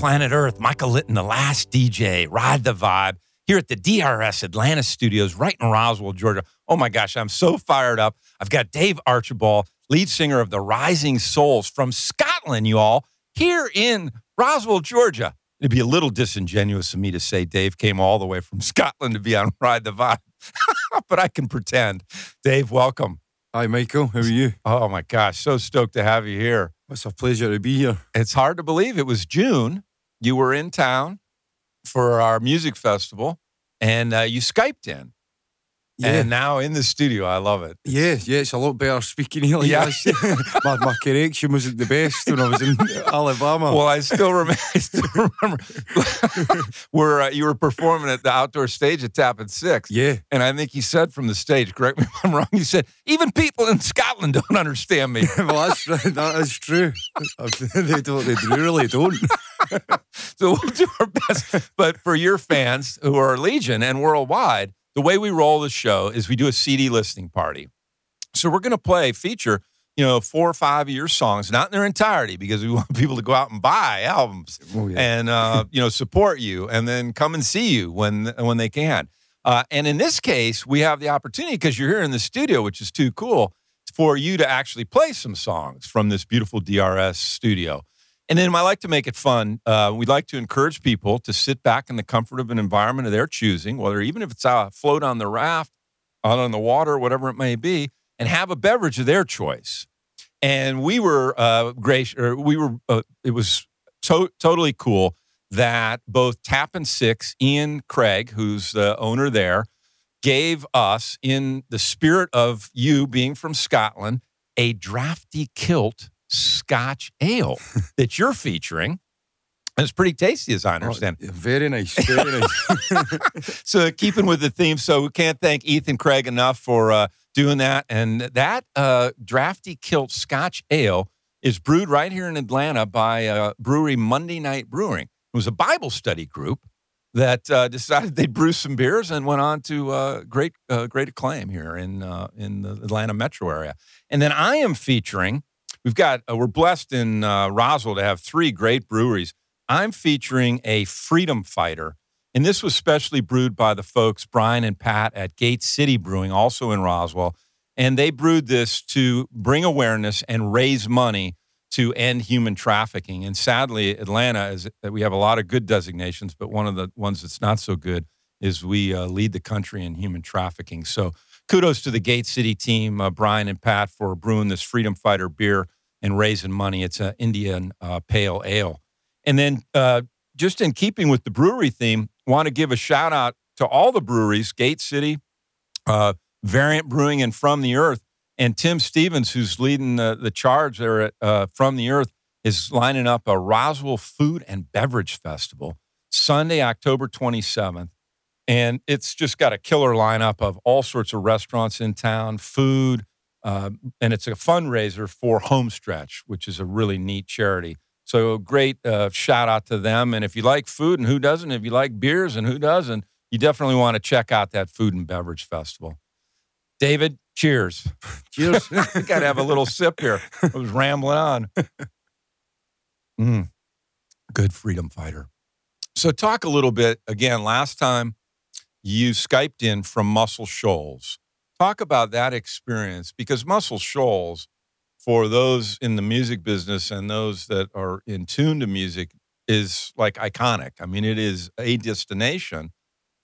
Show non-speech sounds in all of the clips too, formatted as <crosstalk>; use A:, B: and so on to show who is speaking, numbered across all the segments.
A: planet Earth. Michael Litton, the last DJ, ride the vibe here at the DRS Atlanta studios right in Roswell, Georgia. Oh my gosh, I'm so fired up. I've got Dave Archibald, lead singer of the Rising Souls from Scotland, you all, here in Roswell, Georgia. It'd be a little disingenuous of me to say Dave came all the way from <laughs> Scotland to be on Ride the Vibe, <laughs> but I can pretend. Dave, welcome.
B: Hi, Michael. How are you?
A: Oh my gosh, so stoked to have you here.
B: It's a pleasure to be here.
A: It's hard to believe it was June. You were in town for our music festival and uh, you Skyped in.
B: Yeah,
A: And now in the studio. I love it.
B: yeah, yeah. It's a lot better speaking here. Like
A: Yeah. <laughs>
B: my, my correction wasn't the best when I was in <laughs> Alabama.
A: Well, I still remember. <laughs> I still remember. where uh, you were performing at the outdoor stage at Tappan Six,
B: yeah,
A: and I think you said from the stage. Correct me if I'm wrong. You said even people in Scotland don't understand me.
B: well, that's that is true. they don't. They really don't.
A: so we'll do our best. But for your fans who are Legion and worldwide, the way we roll the show is we do a CD listening party. So we're going to play feature, you know, four or five of your songs, not in their entirety, because we <laughs> want people to go out and buy albums
B: Oh yeah.
A: and uh, you know support you, and then come and see you when when they can. Uh, and in this case, we have the opportunity because you're here in the studio, which is too cool, for you to actually play some songs from this beautiful DRS studio. And then I like to make it fun. Uh, we'd like to encourage people to sit back in the comfort of an environment of their choosing, whether even if it's a float on the raft, out on the water, whatever it may be, and have a beverage of their choice. And we were uh, gracious, we were. Uh, it was to- totally cool that both Tap and Six, Ian Craig, who's the owner there, gave us, in the spirit of you being from Scotland, a drafty kilt Scotch ale <laughs> that you're featuring. And it's pretty tasty, as I understand.
B: Oh, very nice. Very nice. <laughs> <laughs>
A: so keeping with the theme, so we can't thank Ethan Craig enough for uh, doing that. And that uh, drafty kilt Scotch ale is brewed right here in Atlanta by uh, brewery Monday Night Brewing. It was a Bible study group that uh, decided they'd brew some beers and went on to uh, great uh, great acclaim here in uh, in the Atlanta metro area. And then I am featuring. We've got uh, we're blessed in uh, Roswell to have three great breweries. I'm featuring a Freedom Fighter, and this was specially brewed by the folks Brian and Pat at Gate City Brewing, also in Roswell. And they brewed this to bring awareness and raise money to end human trafficking. And sadly, Atlanta is that we have a lot of good designations, but one of the ones that's not so good is we uh, lead the country in human trafficking. So kudos to the Gate City team, uh, Brian and Pat, for brewing this Freedom Fighter beer and raising money. It's an Indian uh, pale ale. And then, uh, just in keeping with the brewery theme, want to give a shout out to all the breweries, Gate City, uh, Variant Brewing, and From the Earth. And Tim Stevens, who's leading the, the charge there at uh, From the Earth, is lining up a Roswell Food and Beverage Festival Sunday, October 27th. And it's just got a killer lineup of all sorts of restaurants in town, food, uh, and it's a fundraiser for Homestretch, which is a really neat charity. So great uh, shout out to them. And if you like food and who doesn't, if you like beers and who doesn't, you definitely want to check out that food and beverage festival. David, cheers. <laughs>
B: Cheers. <laughs>
A: I got to have a little sip here. I was rambling on. Mm, good freedom fighter. So, talk a little bit again. Last time you Skyped in from Muscle Shoals. Talk about that experience because Muscle Shoals, for those in the music business and those that are in tune to music, is like iconic. I mean, it is a destination,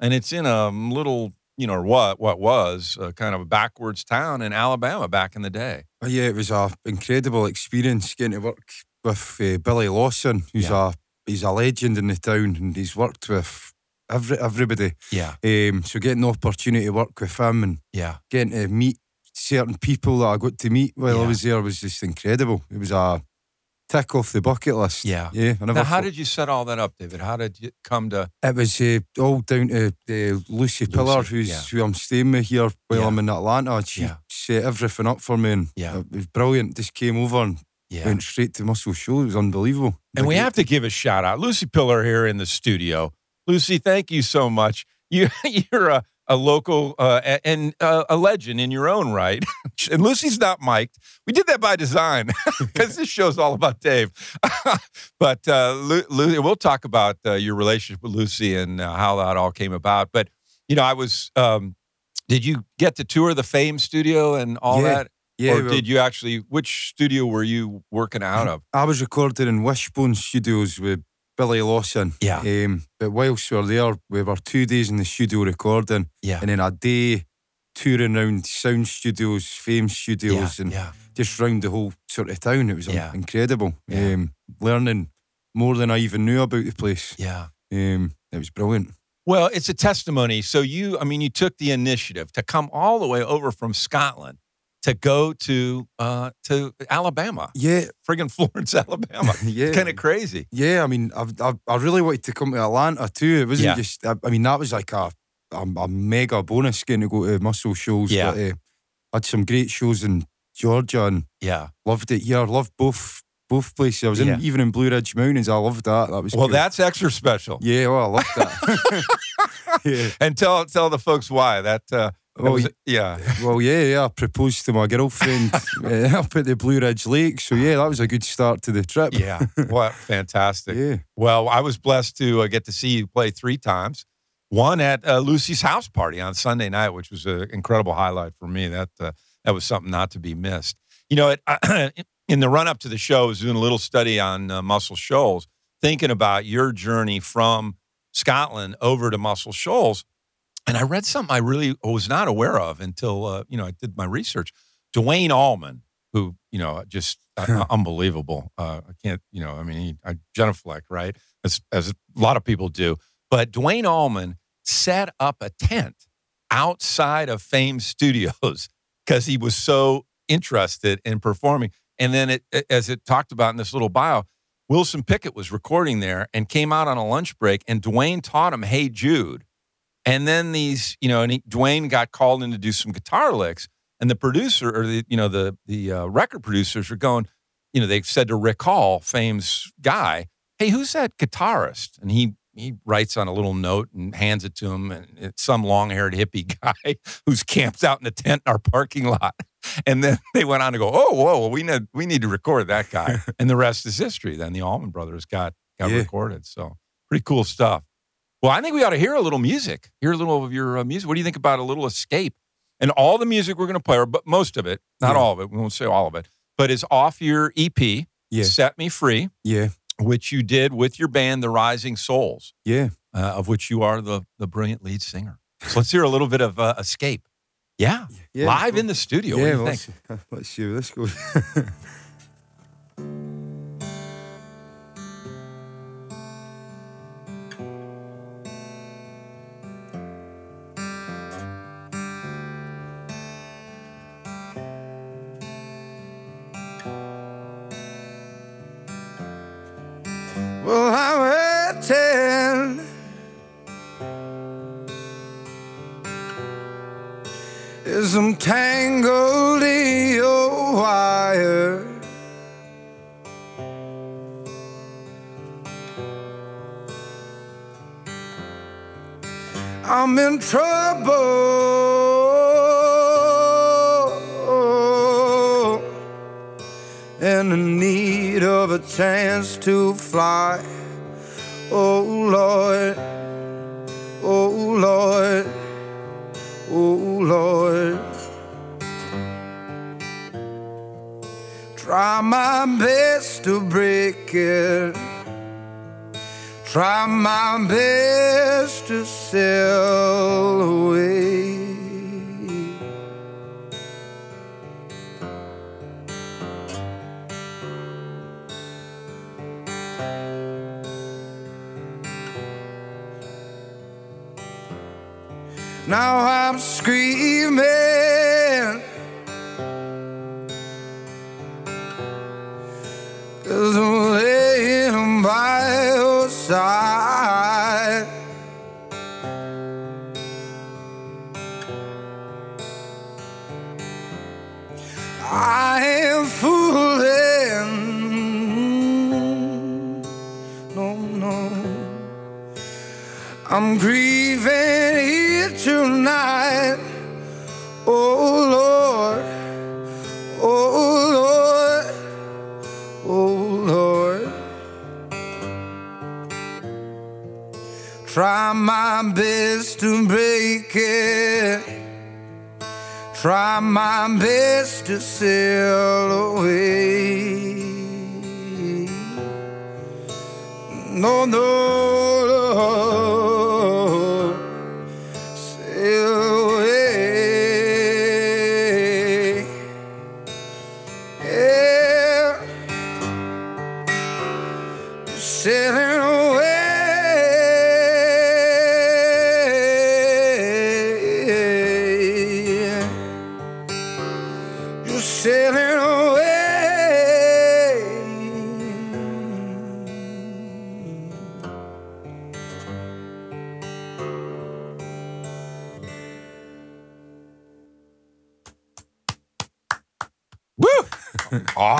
A: and it's in a little, you know, or what what was a kind of a backwards town in Alabama back in the day.
B: Oh, yeah, it was a incredible experience getting to work with uh, Billy Lawson, who's
A: Yeah.
B: a he's a legend in the town, and he's worked with every everybody.
A: Yeah.
B: Um, so getting the opportunity to work with him and
A: Yeah.
B: getting to meet certain people that I got to meet while
A: Yeah.
B: I was there was just incredible. It was a tick off the bucket list.
A: Yeah.
B: yeah. I never
A: Now, how
B: thought-
A: did you set all that up, David? How did you come to?
B: It was uh, all down to uh, Lucy Pillar, who's
A: yeah.
B: who I'm staying with here while
A: Yeah.
B: I'm in Atlanta. She
A: Yeah.
B: set everything up for me, and
A: Yeah.
B: it was brilliant. Just came over and
A: Yeah.
B: went straight to Muscle Shoals. It was unbelievable.
A: And we have to give a shout out, Lucy Pillar here in the studio. Lucy, thank you so much. You, <laughs> you're a, a local uh, and uh, a legend in your own right. <laughs> and Lucy's not mic'd. We did that by design <laughs> because this show's all about Dave. but uh, Lu, Lu, we'll talk about uh, your relationship with Lucy and uh, how that all came about. But you know, I was. Um, did you get to tour the Fame studio and all
B: Yeah.
A: that,
B: yeah,
A: or
B: well,
A: did you actually? Which studio were you working out of?
B: I was recorded in Wishbone Studios with Billy Lawson.
A: Yeah.
B: Um, but whilst we were there, we were two days in the studio recording,
A: Yeah.
B: and then a day touring around sound studios, fame studios, and
A: yeah.
B: just round the whole sort of town. It was
A: Yeah.
B: incredible.
A: Yeah.
B: Um, learning more than I even knew about the place.
A: Yeah.
B: Um, it was brilliant.
A: Well, it's a testimony. So you, I mean, you took the initiative to come all the way over from Scotland to go to uh, to Alabama,
B: Yeah,
A: friggin' <laughs> Florence, Alabama. <laughs>
B: yeah.
A: kind of crazy.
B: Yeah, I mean, I've, I've, I really wanted to come to Atlanta too. It wasn't
A: Yeah.
B: just, I, I mean, that was like a, a, a mega bonus getting to go to Muscle Shoals.
A: Yeah.
B: But, uh, had some great shows in Georgia and
A: Yeah.
B: loved it here. Loved both both places. I was in
A: Yeah.
B: even in Blue Ridge Mountains. I loved that. That was
A: Well,
B: cool.
A: that's extra special.
B: yeah. Well, I loved that. <laughs> yeah.
A: And tell tell the folks why that. Uh,
B: Well,
A: was, yeah. <laughs>
B: Well, yeah, yeah. I proposed to my girlfriend uh, <laughs> up at the Blue Ridge Lake. So yeah, that was a good start to the trip.
A: Yeah. What <laughs> fantastic.
B: Yeah.
A: Well, I was blessed to uh, get to see you play three times. One at uh, Lucy's house party on Sunday night, which was an incredible highlight for me. That uh, that was something not to be missed. You know, it, <clears throat> in the run up to the show, I was doing a little study on uh, Muscle Shoals, thinking about your journey from Scotland over to Muscle Shoals, and I read something I really was not aware of until uh, you know I did my research. Duane Allman, who you know just uh, unbelievable. Uh, I can't, you know, I mean, he, I, genuflect, right? As as a lot of people do. But Duane Allman set up a tent outside of Fame Studios <laughs> because he was so interested in performing. And then, it, as it talked about in this little bio, Wilson Pickett was recording there and came out on a lunch break, and Duane taught him "Hey Jude." And then these, you know, and he, Duane got called in to do some guitar licks, and the producer or the, you know, the the uh, record producers are going, you know, they said to Rick Hall, Fame's guy, "Hey, who's that guitarist?" And he he writes on a little note and hands it to him, and it's some long-haired hippie <laughs> guy who's camped out in a tent in our parking lot. And then they went on to go, "Oh, whoa, well, we need we need to record that guy," <laughs> and the rest is history. Then the Allman Brothers got got
B: Yeah.
A: recorded, so pretty cool stuff. Well, I think we ought to hear a little music. Hear a little of your uh, music. What do you think about a little escape? And all the music we're going to play, or but most of it, not
B: Yeah.
A: all of it. We won't say all of it, but is off your EP,
B: Yeah.
A: "Set Me Free,"
B: Yeah.
A: which you did with your band, The Rising Souls,
B: Yeah.
A: uh, of which you are the the brilliant lead singer. So let's hear a little bit of uh, "Escape." Yeah,
B: Yeah.
A: live in the studio.
B: Yeah.
A: what do you
B: well,
A: think?
B: let's, <laughs> let's see <laughs> I'm tangled in your wire. I'm in trouble and in need of a chance to fly. Try my best to break it. Try my best to sail away.
C: No, no, no.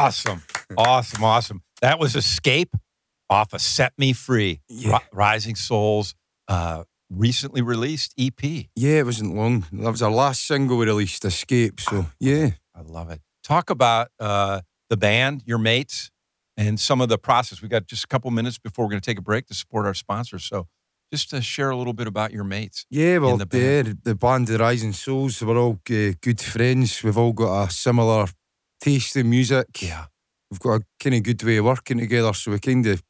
A: Awesome. Awesome. Awesome. That was Escape off of Set Me Free,
B: Yeah.
A: Ri- Rising Souls, uh, recently released EP.
B: Yeah, it wasn't long. That was our last single we released, Escape. So yeah,
A: I love it. Talk about uh, the band, your mates, and some of the process. We got just a couple minutes before we're going to take a break to support our sponsors. So just to share a little bit about your mates.
B: yeah. Well,
A: the band.
B: the, the band, the Rising Souls, we're all uh, good friends. We've all got a similar taste in music. Yeah. we've got a kind of good way of working together. So we kind of,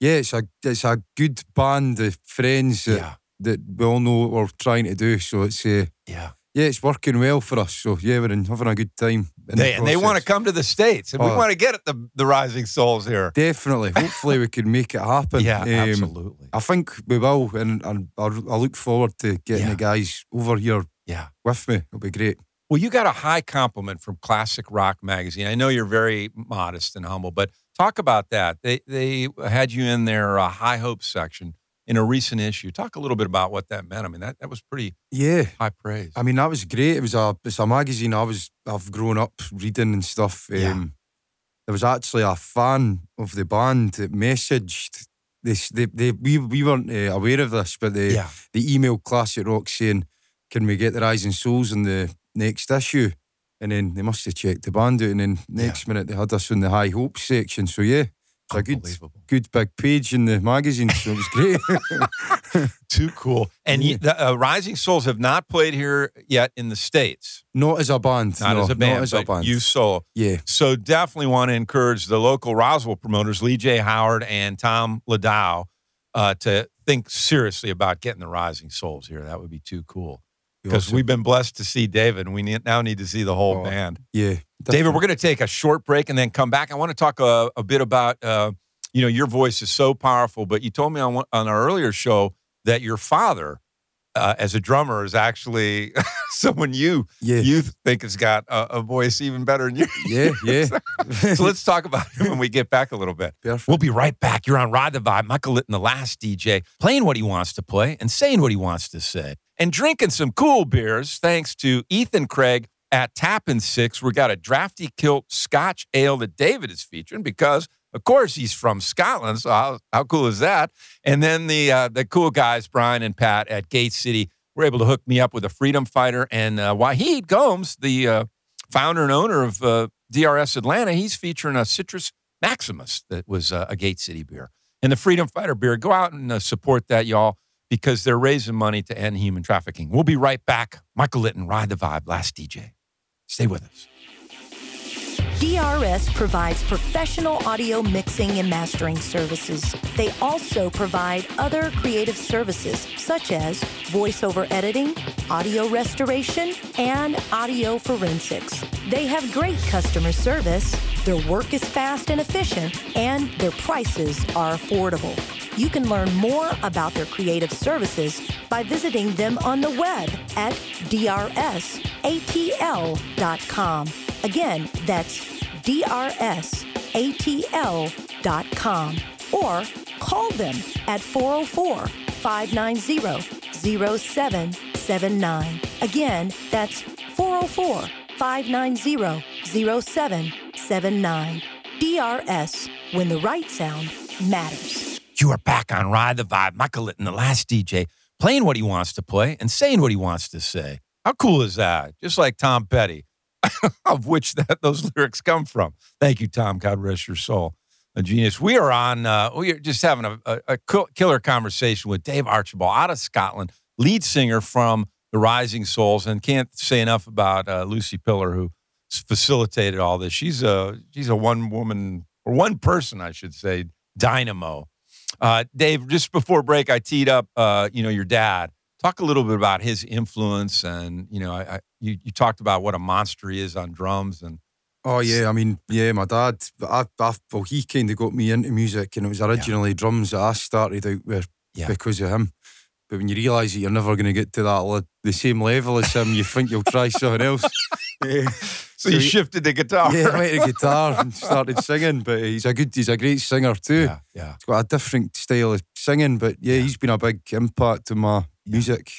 B: yeah, it's a it's a good band of friends that,
A: Yeah.
B: that we all know what we're trying to do. So it's uh,
A: Yeah.
B: yeah, it's working well for us. So yeah, we're in, having a good time. in the
A: and they want to come to the States, and we
B: Oh.
A: want to get at the, the Rising Souls here.
B: Definitely. Hopefully, we can make it happen.
A: Yeah,
B: Um,
A: absolutely.
B: I think we will, and, and I, I look forward to getting
A: Yeah.
B: the guys over here
A: Yeah.
B: with me. It'll be great.
A: Well, you got a high compliment from Classic Rock Magazine. I know you're very modest and humble, but talk about that. They they had you in their uh, High Hopes section in a recent issue. Talk a little bit about what that meant. I mean, that, that was pretty
B: Yeah,
A: high praise.
B: I mean that was great. It was a it's a magazine I was I've grown up reading and stuff. Um,
A: Yeah.
B: There was actually a fan of the band that messaged this. They, they we we weren't uh, aware of this, but they
A: yeah,
B: they emailed Classic Rock saying, "Can we get the Rising Souls in the next issue?" And then they must have checked the band out, and then next minute they had us in the High Hopes section. So yeah, it's a good good big page in the magazine. So it was great. <laughs>
A: Too cool. And you, the uh, Rising Souls have not played here yet in the States.
B: not as a band,
A: Not
B: no,
A: as a band,
B: not as a band.
A: you solo.
B: yeah,
A: So definitely want to encourage the local Roswell promoters, Lee J. Howard and Tom Ladow, uh, to think seriously about getting the Rising Souls here. That would be too cool. Because we've been blessed to see David, and we need, now need to see the whole
B: Oh,
A: band.
B: yeah.
A: David, we're going to take a short break and then come back. I want to talk a, a bit about, uh, you know, your voice is so powerful, but you told me on, on our earlier show that your father, uh, as a drummer, is actually <laughs> someone you
B: yeah,
A: you think has got a, a voice even better than you.
B: yeah, <laughs> yeah.
A: so let's talk about it when we get back a little bit.
B: Perfect.
A: We'll be right back. You're on Ride the Vibe. Michael Litton, the last DJ, playing what he wants to play and saying what he wants to say and drinking some cool beers thanks to Ethan Craig at Tappin' Six. We got a drafty kilt Scotch ale that David is featuring because, of course, he's from Scotland. So how, how cool is that? And then the uh, the cool guys, Brian and Pat at Gate City, were able to hook me up with a freedom fighter. And uh, Wahid Gomes, the uh, founder and owner of uh, DRS Atlanta, he's featuring a Citrus Maximus that was uh, a Gate City beer. And the Freedom Fighter beer, go out and uh, support that, y'all, because they're raising money to end human trafficking. We'll be right back. Michael Litton, Ride the Vibe, Last DJ. Stay with us.
D: DRS provides professional audio mixing and mastering services. They also provide other creative services such as voiceover editing, audio restoration, and audio forensics. They have great customer service. Their work is fast and efficient, and their prices are affordable. You can learn more about their creative services by visiting them on the web at drsatl.com. Again, that's drsatl.com. Or call them at 404 590 0779. Again, that's 404 590 0779. DRS, when the right sound matters.
A: You are back on Ride the Vibe. Michael Litton, the last DJ, playing what he wants to play and saying what he wants to say. How cool is that? Just like Tom Petty, <laughs> of which that those lyrics come from. Thank you, Tom. God rest your soul. A genius. We are on, uh, we are just having a, a, a killer conversation with Dave Archibald out of Scotland, lead singer from the Rising Souls, and can't say enough about uh, Lucy Pillar, who facilitated all this. She's a she's a one woman or one person, I should say, dynamo. Uh, Dave, just before break, I teed up, uh, you know, your dad. Talk a little bit about his influence, and you know, I, I you, you talked about what a monster he is on drums, and
B: Oh yeah, I mean, yeah, my dad. I, I, well, he kind of got me into music, and it was originally drums that I started out with
A: Yeah.
B: because of him. But when you realise that you're never going to get to that the same level as him, you think you'll try something else. yeah, <laughs>
A: so you
B: he-
A: shifted to guitar.
B: yeah, I went to guitar and <laughs> started singing. But he's a good, he's a great singer too.
A: yeah, yeah.
B: He's got a different style of singing, but yeah,
A: Yeah.
B: he's been a big impact on my
A: Yeah.
B: Music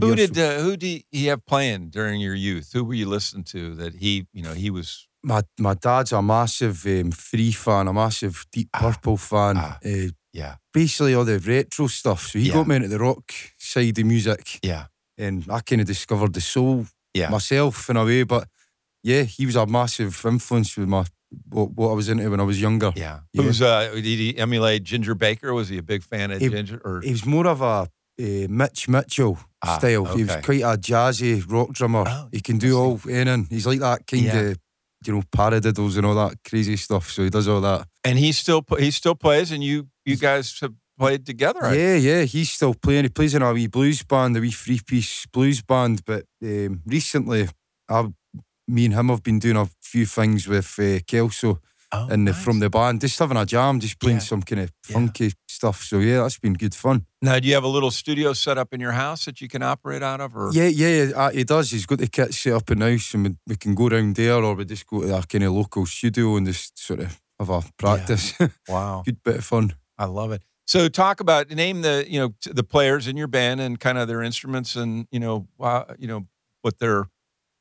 A: Who did uh, who did he have playing during your youth? Who were you listening to that he, you know, he was
B: my my dad's a massive um, Free fan, a massive Deep
A: Ah,
B: Purple fan.
A: ah.
B: uh,
A: yeah,
B: basically all the retro stuff. So he
A: Yeah.
B: got me into the rock side of music,
A: yeah,
B: and I kind of discovered the soul
A: Yeah.
B: myself in a way. But yeah, he was a massive influence with my what, what I was into when I was younger.
A: yeah.
B: Yeah.
A: Who's uh did he emulate Ginger Baker? Was he a big fan of
B: He-
A: Ginger or
B: He was more of a uh, Mitch Mitchell
A: Ah,
B: style. He was quite a jazzy rock drummer.
A: Oh,
B: he can do all anything. He's like that kind
A: Yeah.
B: of you know paradiddles and all that crazy stuff. So he does all that.
A: and he still he still plays and you you guys have played together. I-
B: Yeah, yeah, he's still playing. He plays in a wee blues band, a wee three piece blues band. But um, recently, I, me and him have been doing a few things with uh, Kelso
A: Oh,
B: and
A: nice.
B: from the band, just having a jam, just playing
A: Yeah.
B: some kind of
A: Yeah.
B: funky stuff. So yeah, that's been good fun.
A: Now, do you have a little studio set up in your house that you can operate out of? Or
B: Yeah, yeah, uh, he does. He's got the kit set up in the house, and we, we can go round there, or we just go to our kind of local studio and just sort of have a practice. <laughs>
A: wow,
B: good bit of fun.
A: I love it. So, talk about name the you know the players in your band and kind of their instruments and you know uh, you know what their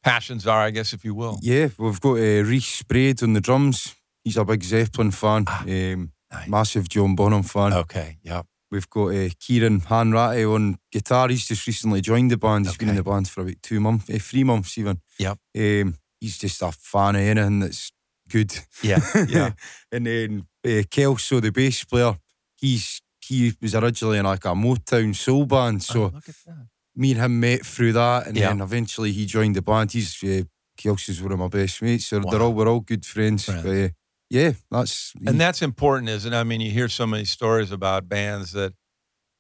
A: passions are, I guess, if you will.
B: Yeah, we've got uh, Reese on the drums. He's a big Zeppelin fan,
A: Ah,
B: um,
A: nice.
B: massive John Bonham fan.
A: Okay. Yep.
B: We've got uh, Kieran Hanratty on guitar. He's just recently joined the band. He's been in the band for about two months, uh, three months even.
A: Yep.
B: Um, he's just a fan of anything that's good.
A: Yeah. Yeah. <laughs>
B: and then uh, Kelso, the bass player, he's he was originally in like a Motown soul band. So
A: Oh, look at that.
B: me and him met through that, and
A: Yeah.
B: then eventually he joined the band. He's uh, Kelso's one of my best mates. So they're all we're all good friends.
A: Friends.
B: But, uh, yeah, that's
A: And that's important, isn't it? I mean, you hear so many stories about bands that.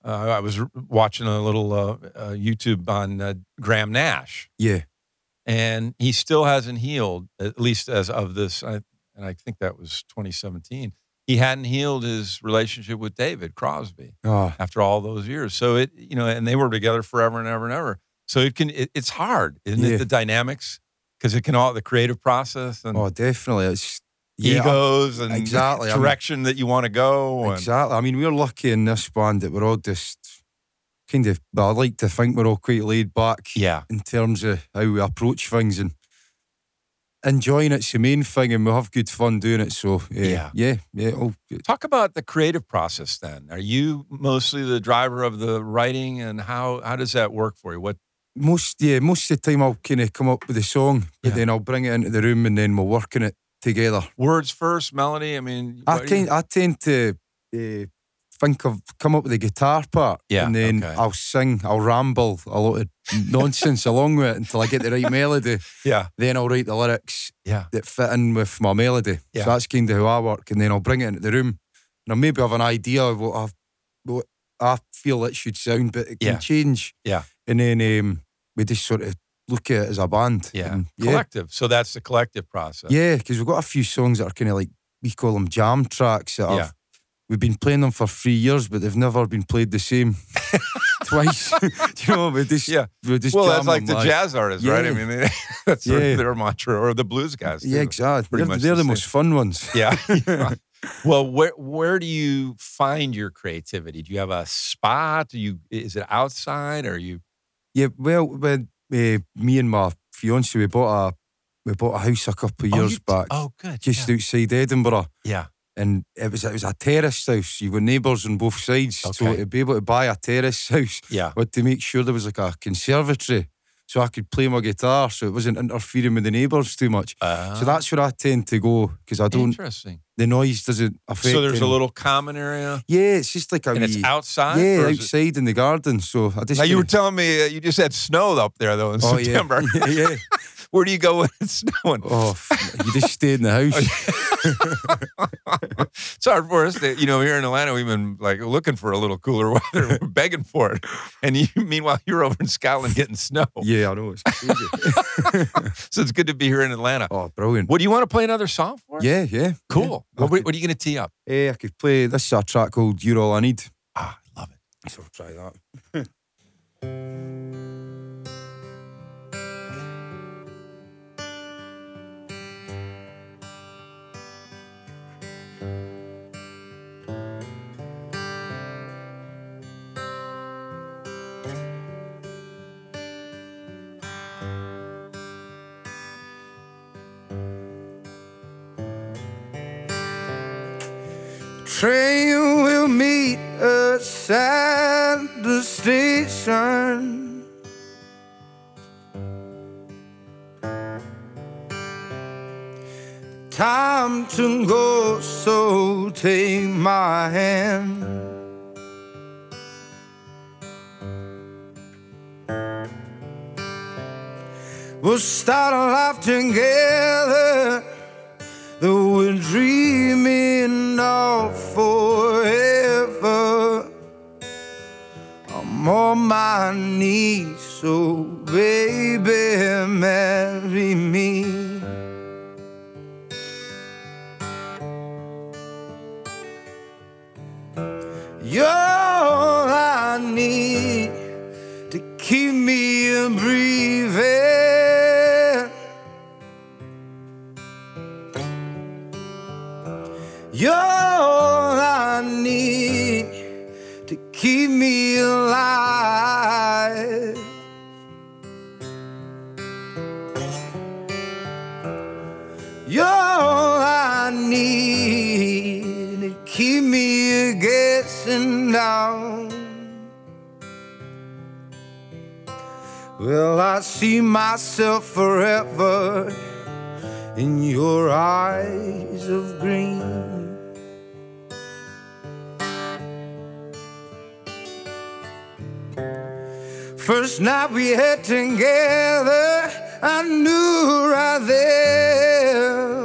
A: Uh, I was watching a little uh, uh, YouTube on uh, Graham Nash,
B: yeah,
A: and he still hasn't healed, at least as of this. I, and I think that was 2017. He hadn't healed his relationship with David Crosby
B: ah,
A: after all those years. So it, you know, and they were together forever and ever and ever. So it can, it, it's hard, isn't
B: Yeah.
A: it? The dynamics, because it can all the creative process and
B: oh, definitely. It's yeah,
A: egos and
B: exactly. I mean-
A: direction that you want to go. And,
B: Exactly. I mean, we're lucky in this band that we're all just kind of. Well, I like to think we're all quite laid back
A: yeah,
B: in terms of how we approach things and enjoying it's the main thing, and we have good fun doing it. So uh,
A: Yeah.
B: yeah, yeah, good.
A: Talk about the creative process. Then, are you mostly the driver of the writing, and how how does that work for you? What?
B: Most yeah, most of the time I'll kind of come up with a song, but
A: Yeah.
B: then I'll bring it into the room and then we'll work on it together.
A: Words first, melody. I mean,
B: I
A: you-
B: I tend to uh, think of come up with the guitar part,
A: Yeah,
B: and then
A: okay.
B: I'll sing, I'll ramble a lot of nonsense along with it until I get the right melody.
A: yeah,
B: Then I'll write the lyrics
A: yeah,
B: that fit in with my melody.
A: Yeah.
B: So that's kind of how I work, and then I'll bring it into the room, and I maybe have an idea of what I what I feel it should sound, but it can
A: Yeah.
B: change.
A: Yeah.
B: and then um, we just sort of look at it as a band.
A: Yeah.
B: And yeah,
A: Collective. So that's the collective process.
B: yeah, because we've got a few songs that are kind of like we call them jam tracks. That
A: Yeah.
B: have, we've been playing them for three years, but they've never been played the same <laughs> twice. <laughs> Do you know, we just
A: Yeah.
B: we just
A: Well, that's like the
B: live.
A: jazz artists, right? I mean, they, <laughs> that's
B: yeah.
A: their, their, mantra, or the blues guys.
B: Yeah, exactly. They're,
A: much
B: they're
A: the
B: the, most fun ones.
A: Yeah. well, where where do you find your creativity? Do you have a spot? Do you is it outside? Or are you?
B: Yeah, well, when uh, me and my fiance we bought a we bought a house a couple of
A: Oh,
B: years
A: you-
B: back,
A: Oh, good.
B: just
A: yeah.
B: outside Edinburgh,
A: yeah.
B: and it was it was a terrace house. You got neighbours on both sides, so
A: Okay.
B: to be able to buy a terrace <laughs> house,
A: Yeah.
B: but to make sure there was like a conservatory, so I could play my guitar, so it wasn't interfering with the neighbours too much.
A: Uh,
B: So that's where I tend to go because I don't
A: interesting.
B: the noise doesn't affect.
A: So there's a little common area,
B: yeah, it's just like a
A: and it's outside.
B: yeah
A: is it-
B: outside in the garden. So I just
A: Now you were telling me uh, you just had snow up there though in
B: oh
A: September. <laughs>
B: yeah yeah.
A: Where do you go when it's snowing?
B: Oh, you just stay in the house. <laughs>
A: it's hard for us to, you know, here in Atlanta, we've been like looking for a little cooler <laughs> weather, we're begging for it. And you, <laughs> meanwhile, you're over in Scotland getting snow.
B: Yeah, I know it's crazy.
A: So it's good to be here in Atlanta.
B: oh, brilliant.
A: What do you want to play another song for?
B: Yeah, yeah.
A: Cool.
B: Yeah.
A: What, what are you going to tee up?
B: Eh, I could play this is a track called You're All I Need.
A: Ah, I love it.
B: So try that.
C: Train will meet us at the station. Time to go, so take my hand. We'll start a life together that we're dreaming my knees, so baby, marry me. You're all I need to keep me breathing. You're all I need to keep me alive. Guessing down. Well, I see myself forever in your eyes of green. First night we had together, I knew right there.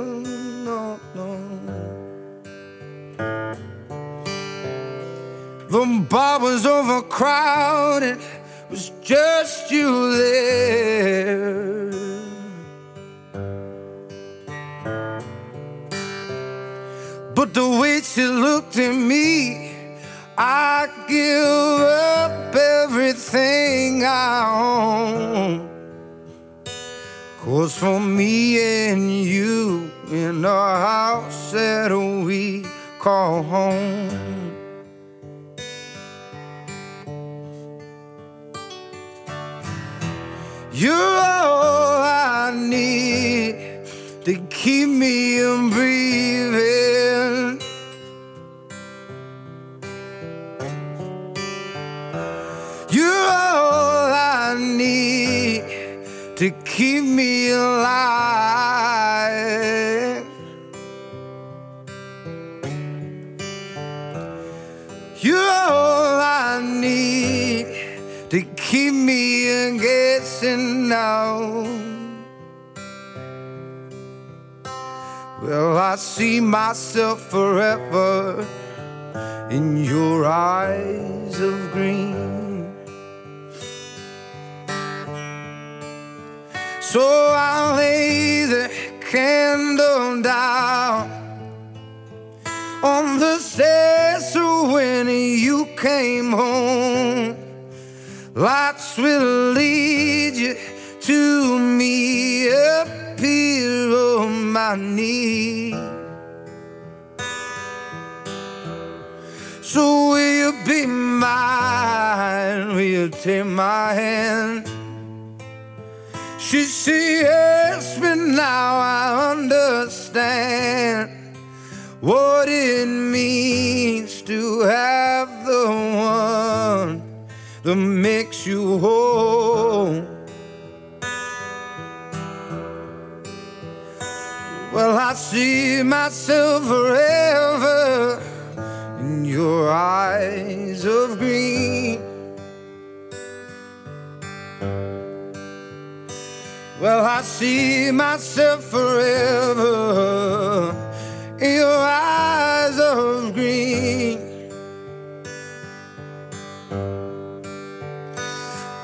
C: The bar was overcrowded, it was just you there. But the way she looked at me, I give up everything I own. Cause for me and you in our house that we call home. You're all I need to keep me breathing. You're all I need to keep me alive. dancing now. Will I see myself forever in your eyes of green? So I lay the candle down on the stairs when you came home. Lots will lead you to me up here on my knee. So will you be mine? Will you take my hand? She yes, but now I understand what it means that makes you whole. Well, I see myself forever in your eyes of green. Well, I see myself forever in your eyes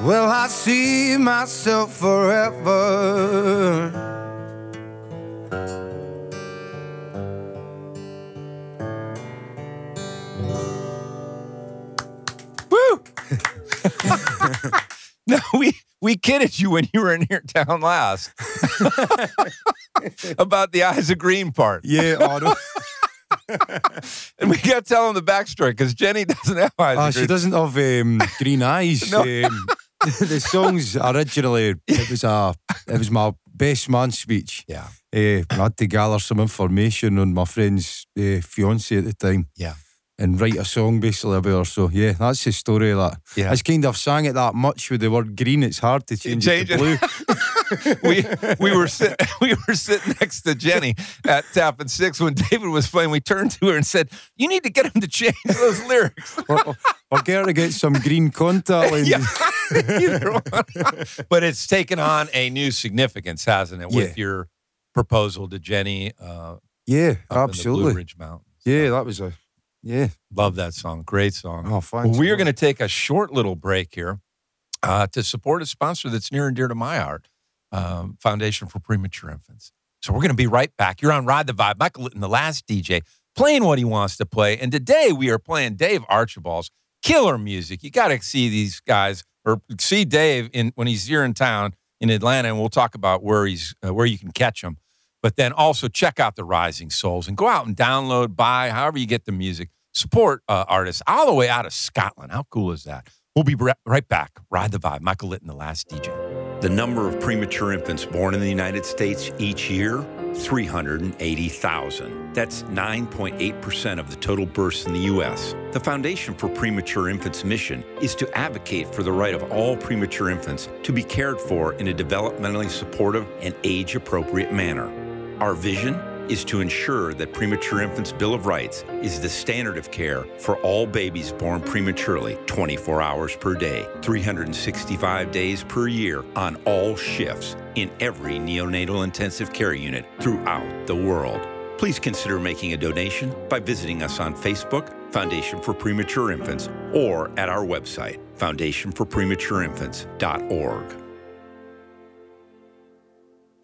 C: Well, I see myself forever.
A: Woo! <laughs> no, we we kidded you when you were in here town last <laughs> about the eyes of green part,
B: Yeah, oh, no. <laughs>
A: and we kept telling the backstory because Jenny doesn't have eyes.
B: Ah,
A: of
B: she doesn't have um, green eyes.
A: No.
B: Um, <laughs> the songs originally it was a it was my best man speech.
A: Yeah,
B: Uh, I had to gather some information on my friend's uh, fiance at the time.
A: Yeah.
B: And write a song basically about her. So yeah, that's the story of that.
A: Yeah.
B: It's kind of sang it that much with the word green, it's hard to change,
A: Change
B: it to
A: it.
B: blue. <laughs>
A: we we were sit, <laughs> we were sitting next to Jenny at Tap and Six when David was playing. We turned to her and said, "You need to get him to change those lyrics." <laughs>
B: or, or, get her to get some green contact lenses. <laughs>
A: Yeah. But it's taken on a new significance, hasn't it, with
B: Yeah.
A: your proposal to Jenny uh,
B: Yeah,
A: up in the Blue
B: absolutely.
A: Ridge Mountains.
B: Yeah, that was a yeah.
A: Love that song. Great song.
B: Oh, thanks.
A: Well, we are going to take a short little break here uh, to support a sponsor that's near and dear to my heart, um, Foundation for Premature Infants. So we're going to be right back. You're on Ride the Vibe. Michael Litton, the last DJ, playing what he wants to play. And today we are playing Dave Archibald's killer music. You got to see these guys or see Dave in when he's here in town in Atlanta, and we'll talk about where he's uh, where you can catch him. But then also check out the Rising Souls and go out and download, buy, however you get the music. Support uh, artists all the way out of Scotland. How cool is that? We'll be right back. Ride the vibe. Michael Litton, the last DJ. The number of premature infants born in the United States each year 380,000. That's 9.8% of the total births in the U.S. The Foundation for Premature Infants' mission is to advocate for the right of all premature infants to be cared for in a developmentally supportive and age appropriate manner. Our vision is to ensure that Premature Infants' Bill of Rights is the standard of care for all babies born prematurely 24 hours per day, 365 days per year on all shifts in every neonatal intensive care unit throughout the world. Please consider making a donation by visiting us on Facebook, Foundation for Premature Infants, or at our website, foundationforprematureinfants.org.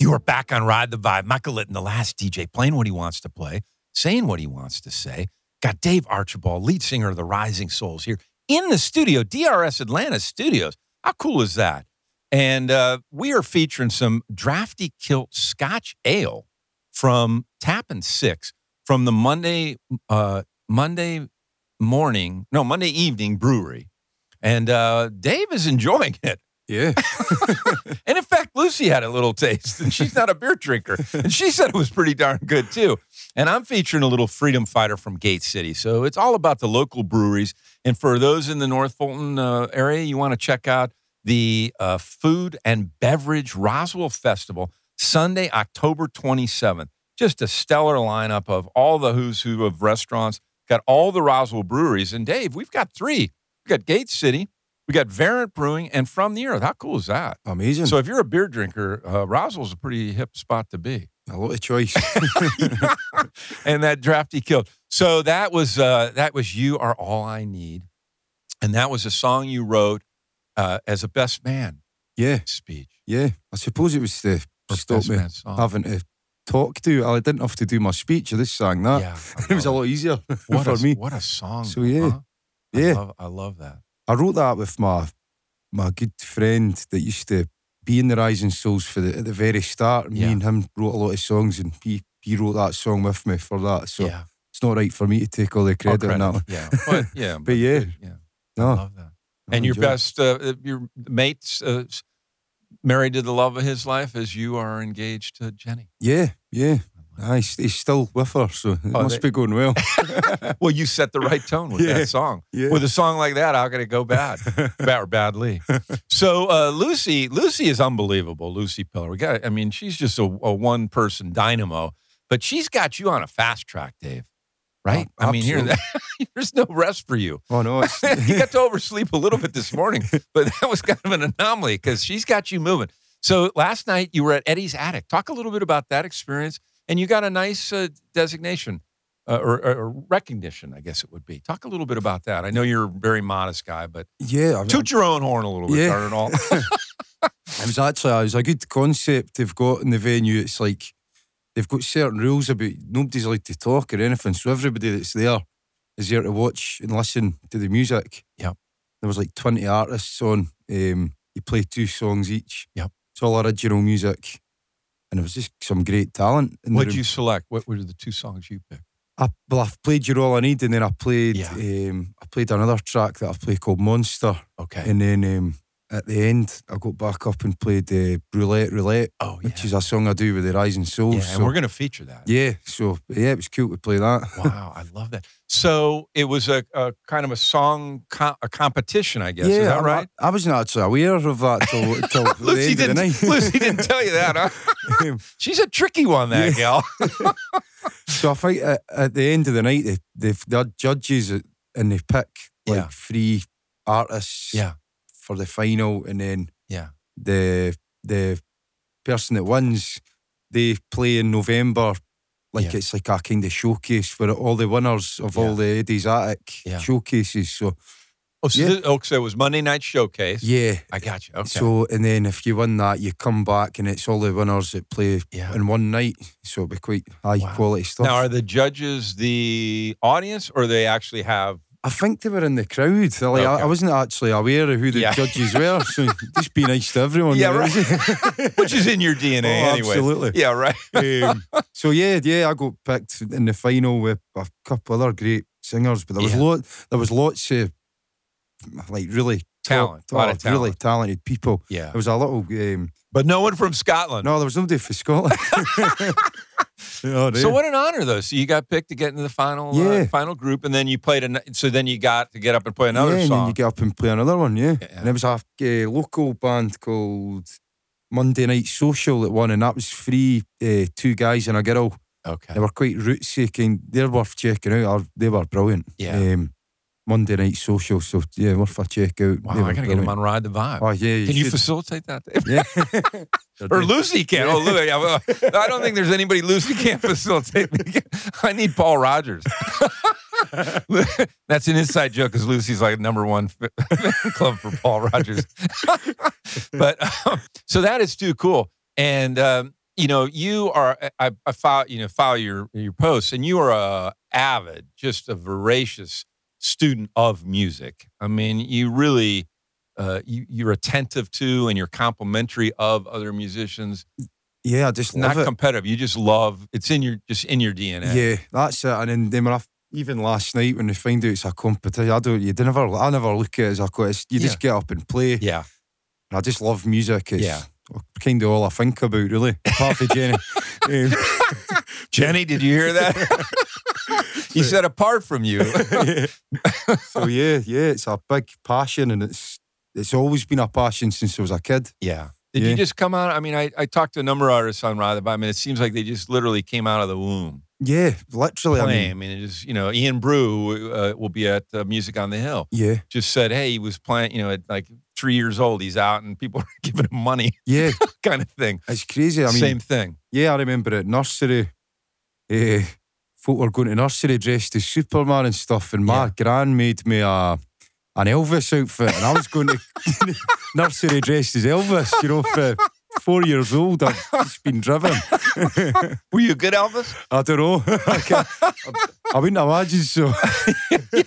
A: You are back on Ride the Vibe. Michael Litton, the last DJ, playing what he wants to play, saying what he wants to say. Got Dave Archibald, lead singer of the Rising Souls, here in the studio, DRS Atlanta Studios. How cool is that? And uh, we are featuring some drafty kilt Scotch ale from Tappan Six from the Monday uh, Monday morning, no Monday evening brewery, and uh, Dave is enjoying <laughs> it.
B: Yeah. <laughs>
A: And in fact, Lucy had a little taste, and she's not a beer drinker. And she said it was pretty darn good, too. And I'm featuring a little freedom fighter from Gate City. So it's all about the local breweries. And for those in the North Fulton uh, area, you want to check out the uh, Food and Beverage Roswell Festival, Sunday, October 27th. Just a stellar lineup of all the who's who of restaurants. Got all the Roswell breweries. And Dave, we've got three. We've got Gate City, we got Variant Brewing, and From the Earth. How cool is that?
B: Amazing.
A: So if you're a beer drinker, uh, Roswell's a pretty hip spot to be.
B: a lot of choice. <laughs> <laughs>
A: and that drafty kilt. So that was uh, that was "You Are All I Need," and that was a song you wrote uh, as a best man
B: yeah.
A: speech.
B: Yeah. I suppose it was the
A: Or
B: stop
A: best
B: me
A: man song.
B: having to talk to. I didn't have to do my speech. I just sang that.
A: yeah, I <laughs>
B: It was a lot easier
A: What
B: for
A: a,
B: me.
A: What a song!
B: So, yeah.
A: huh? I
B: Yeah.
A: love, I love that.
B: I wrote that with my my good friend that used to be in the Rising Souls for the at the very start. Me
A: Yeah.
B: and him wrote a lot of songs, and he he wrote that song with me for that. So
A: yeah.
B: it's not right for me to take all the
A: All
B: credit on that one.
A: Yeah. <laughs> But, yeah.
B: But yeah.
A: yeah. I
B: No,
A: love that.
B: I
A: And your best, uh, uh, your mates, uh, married to the love of his life as you are engaged to Jenny.
B: Yeah, yeah. Aye, he's, he's still with her, so it
A: Oh,
B: must
A: they-
B: be going well. <laughs>
A: Well, you set the right tone with
B: Yeah.
A: that song.
B: Yeah.
A: With a song like that, how could it go bad? <laughs> bad or badly? So uh, Lucy, Lucy is unbelievable. Lucy Pillar. We got. I mean, she's just a, a one person dynamo, but she's got you on a fast track, Dave. Right?
B: Oh,
A: I mean, here, <laughs> there's no rest for you.
B: oh no,
A: you got to oversleep a little bit this morning, but that was kind of an anomaly because she's got you moving. So last night you were at Eddie's Attic. Talk a little bit about that experience, and you got a nice uh, designation uh, or, or, recognition, I guess it would be. Talk a little bit about that. I know you're a very modest guy, but
B: yeah. I mean,
A: toot your own horn a little bit,
B: Yeah.
A: all. <laughs>
B: It was actually it was a good concept they've got in the venue. It's like they've got certain rules about nobody's allowed to talk or anything. So everybody that's there is there to watch and listen to the music.
A: Yeah,
B: There was like twenty artists on. Um, you play two songs each.
A: Yep.
B: It's all original music, and it was just some great talent.
A: What
B: did
A: you select? What were the two songs you picked?
B: I, well, I've played "You're All I Need," and then I played.
A: Yeah.
B: Um, I played another track that I played called "Monster,"
A: Okay.
B: and then um, at the end, I got back up and played uh, "Roulette Roulette."
A: oh, yeah.
B: which is a song I do with the Rising Souls.
A: yeah,
B: so,
A: and we're going to feature that.
B: yeah, so yeah, it was cool to play that. <laughs>
A: Wow, I love that. So it was a, a kind of a song co- a competition, I guess. is that
B: I-
A: right?
B: I, wasn't actually aware of that till, <laughs> till the
A: Lucy
B: end of the
A: didn't.
B: night.
A: Lucy didn't tell you that, huh? <laughs> She's a tricky one, that gal.
B: so I think at, at the end of the night, they, they've they had judges uh, and they pick like
A: Yeah.
B: three artists
A: Yeah.
B: For the final, and then
A: Yeah.
B: the the person that wins, they play in November. Like
A: Yeah.
B: it's like a kind of showcase for all the winners of
A: Yeah.
B: all the Eddie's Attic
A: Yeah.
B: showcases. So
A: Oh, so, this, oh, so it was Monday Night Showcase.
B: yeah,
A: I got you. Okay.
B: So and then if you win that, you come back and it's all the winners that play
A: yeah.
B: in one night. So it'll be quite high
A: Wow.
B: quality stuff.
A: Now, are the judges the audience, or they actually have?
B: I think they were in the crowd. Like, I,
A: Okay.
B: I wasn't actually aware of who the
A: Yeah.
B: judges were. So just be nice to everyone.
A: Yeah, right. <laughs> Which is in your DNA
B: Oh,
A: anyway.
B: absolutely.
A: Yeah, right. <laughs>
B: Um, so yeah, yeah, I got picked in the final with a couple other great singers, but there was
A: Yeah.
B: lot, there was lots of like really
A: Talent,
B: top-
A: a lot of
B: top, really talented people.
A: Yeah,
B: There was a little. Um,
A: but no one from Scotland.
B: no, there was nobody from Scotland. <laughs> <laughs> Oh,
A: So what an honor, though. So you got picked to get into the final, uh, final group, and then you played. An, so then you got to get up and play another song.
B: yeah, and then
A: song.
B: you get up and play another one, yeah.
A: Yeah.
B: And it was a uh, local band called Monday Night Social that won, and that was three, uh, two guys and a girl.
A: okay.
B: They were quite rootsy, kind. They're worth checking out. They were brilliant.
A: Yeah.
B: Um, Monday Night Social, so yeah, worth a check out.
A: Wow,
B: They
A: I gotta get him
B: brilliant.
A: on Ride the Vibe.
B: Oh yeah,
A: Can you facilitate that? <laughs>
B: Yeah. <laughs>
A: Or Lucy can. Oh, well, I don't think there's anybody Lucy can't facilitate. <laughs> I need Paul Rodgers. That's an inside joke because Lucy's like number one club for Paul Rodgers. but um, so that is too cool. And um, you know, you are. I, I follow. You know, follow your your posts, and you are a avid, just a voracious student of music. I mean, you really. Uh, you, you're attentive to and you're complimentary of other musicians
B: yeah, I just love
A: not
B: it.
A: competitive. You just love it's in your just in your DNA.
B: Yeah, that's it. And then, then when I, even last night when they find out it's a competition, I don't. You never. I never look at it as a contest. You just get up and play.
A: Yeah.
B: And I just love music. It's
A: Yeah.
B: kind of all I think about, really. Apart from Jenny. <laughs> Um,
A: Jenny, did you hear that? <laughs> he said apart from you. <laughs>
B: so yeah, yeah, it's a big passion, and it's it's always been a passion since I was a kid.
A: yeah. Did you just come out? I mean, I, I talked to a number of artists on the Vibe. I mean, it seems like they just literally came out of the womb.
B: Yeah, literally. I
A: playing. I
B: mean,
A: mean, it just, you know, Ian Brew uh, will be at uh, Music on the Hill.
B: yeah,
A: Just said, hey, he was playing, you know, at like three years old, he's out and people <laughs> are giving him money
B: yeah, <laughs>
A: kind of thing.
B: it's crazy. I mean,
A: Same thing.
B: yeah, I remember at nursery. Uh, folk were going to nursery dressed as Superman and stuff, and my
A: Yeah.
B: gran made me a an Elvis outfit, and I was going to <laughs> nursery dressed as Elvis, you know, for four years old. I've just been driven. <laughs>
A: Were you good Elvis?
B: I don't know. <laughs> I, I wouldn't imagine so.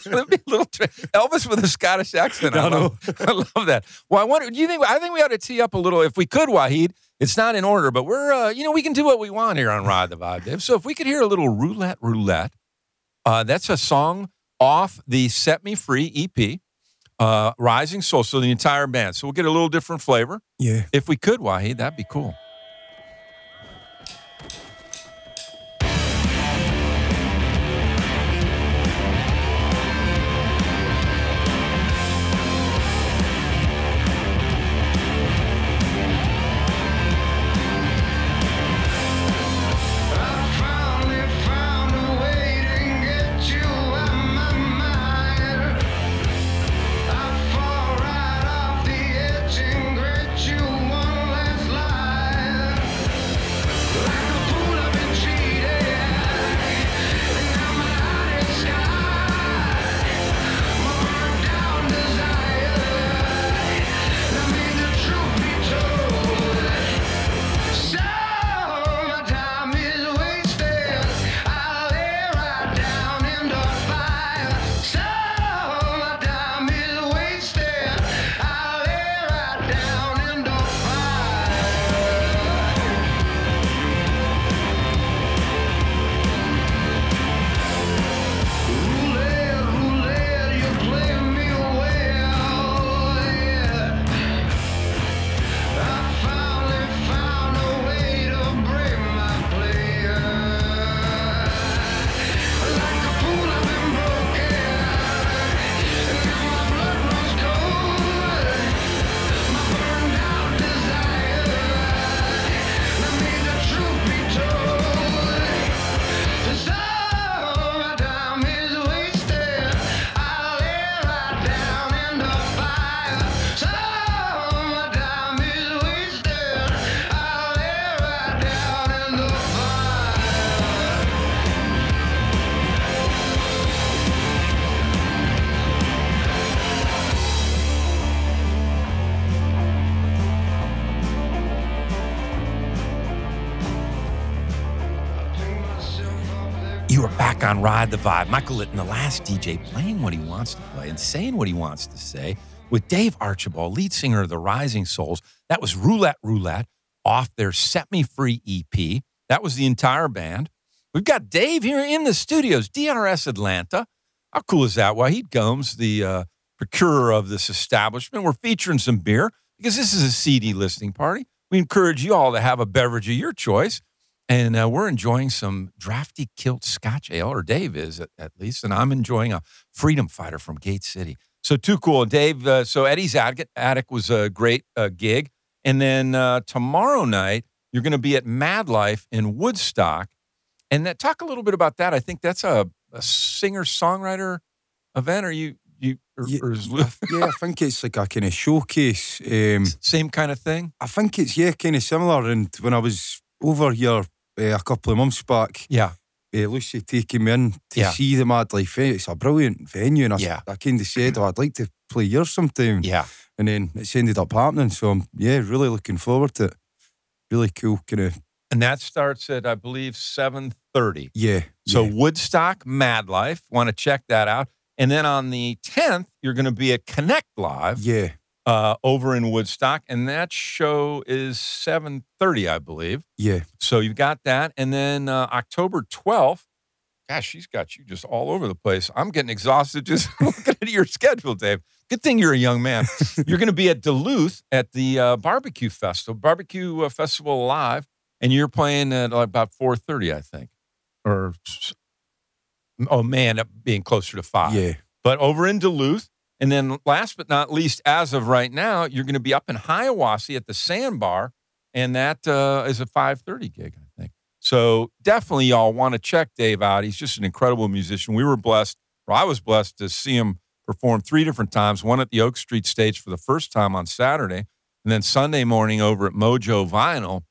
A: Let me a little tra- Elvis with a Scottish accent. I,
B: I know.
A: love, I love that. Well, I wonder. Do you think? I think we ought to tee up a little, if we could, Wahid. It's not in order, but we're, uh, you know, we can do what we want here on Ride the Vibe, Dave. So if we could hear a little roulette, roulette. Uh, that's a song off the Set Me Free EP, uh, Rising Soul. So the entire band. So we'll get a little different flavor.
B: Yeah.
A: If we could, Wahid, that'd be cool. On Ride the Vibe. Michael Litton, the last DJ, playing what he wants to play and saying what he wants to say with Dave Archibald, lead singer of the Rising Souls. That was Roulette Roulette off their Set Me Free EP. That was the entire band. We've got Dave here in the studios, DRS Atlanta. How cool is that? Wahid Gomes, the uh, procurer of this establishment. We're featuring some beer because this is a CD listening party. We encourage you all to have a beverage of your choice. And uh, we're enjoying some drafty kilt Scotch ale, or Dave is at, at least, and I'm enjoying a Freedom Fighter from Gate City. So too cool, Dave. Uh, so Eddie's attic, attic was a great uh, gig, and then uh, tomorrow night you're going to be at Mad Life in Woodstock, and that, talk a little bit about that. I think that's a, a singer songwriter event. Are you you or,
B: Yeah.
A: or is
B: yeah, I think it's like a kind of showcase. Um,
A: same kind of thing?
B: I think it's yeah, kind of similar. And when I was over here a couple of months back,
A: Yeah,
B: uh, Lucy taking me in to
A: Yeah.
B: see the Mad Life. eh, It's a brilliant venue, and I,
A: Yeah.
B: I kind of said, "Oh, I'd like to play here sometime."
A: yeah.
B: And then it's ended up happening. So I'm yeah, really looking forward to it. Really cool, kind of
A: And that starts at I believe seven thirty.
B: yeah.
A: So
B: yeah.
A: Woodstock Mad Life, want to check that out. And then on the 10th, you're going to be at Connect Live
B: yeah,
A: uh, over in Woodstock, and that show is 7:30, I believe.
B: yeah,
A: So you've got that, and then uh, October 12th. Gosh, she's got you just all over the place. I'm getting exhausted just <laughs> looking at your schedule, Dave. Good thing you're a young man. <laughs> you're going to be at Duluth at the uh, barbecue festival, barbecue uh, festival live, and you're playing at about 4:30, I think, or oh man, being closer to five
B: yeah,
A: but over in Duluth. And then last but not least, as of right now, you're going to be up in Hiawassee at the Sandbar, and that uh, is a 5:30 gig, I think. So definitely, y'all want to check Dave out. He's just an incredible musician. We were blessed, or I was blessed, to see him perform three different times. One at the Oak Street stage for the first time on Saturday, and then Sunday morning over at Mojo Vinyl,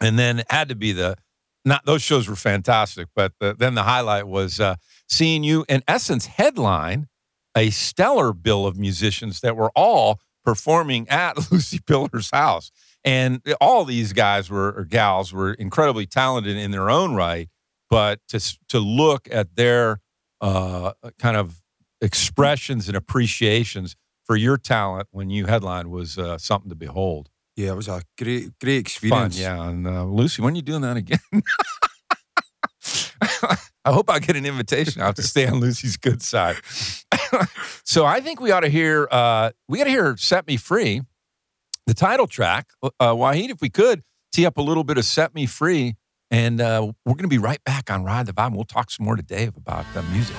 A: and then it had to be the not those shows were fantastic, but the, then the highlight was uh, seeing you in essence headline a stellar bill of musicians that were all performing at <laughs> Lucy Pillar's house. And all these guys were or gals were incredibly talented in their own right, but to to look at their uh, kind of expressions and appreciations for your talent when you headline was uh, something to behold.
B: Yeah, it was a great, great
A: Fun,
B: experience.
A: yeah. And uh, Lucy, when are you doing that again? <laughs> I hope I get an invitation. Have to stay on Lucy's good side. so I think we ought to hear. Uh, we got to hear "Set Me Free," the title track. Uh, Wahid, if we could tee up a little bit of "Set Me Free," and uh, we're going to be right back on Ride the Vibe. We'll talk some more to Dave about
C: the music.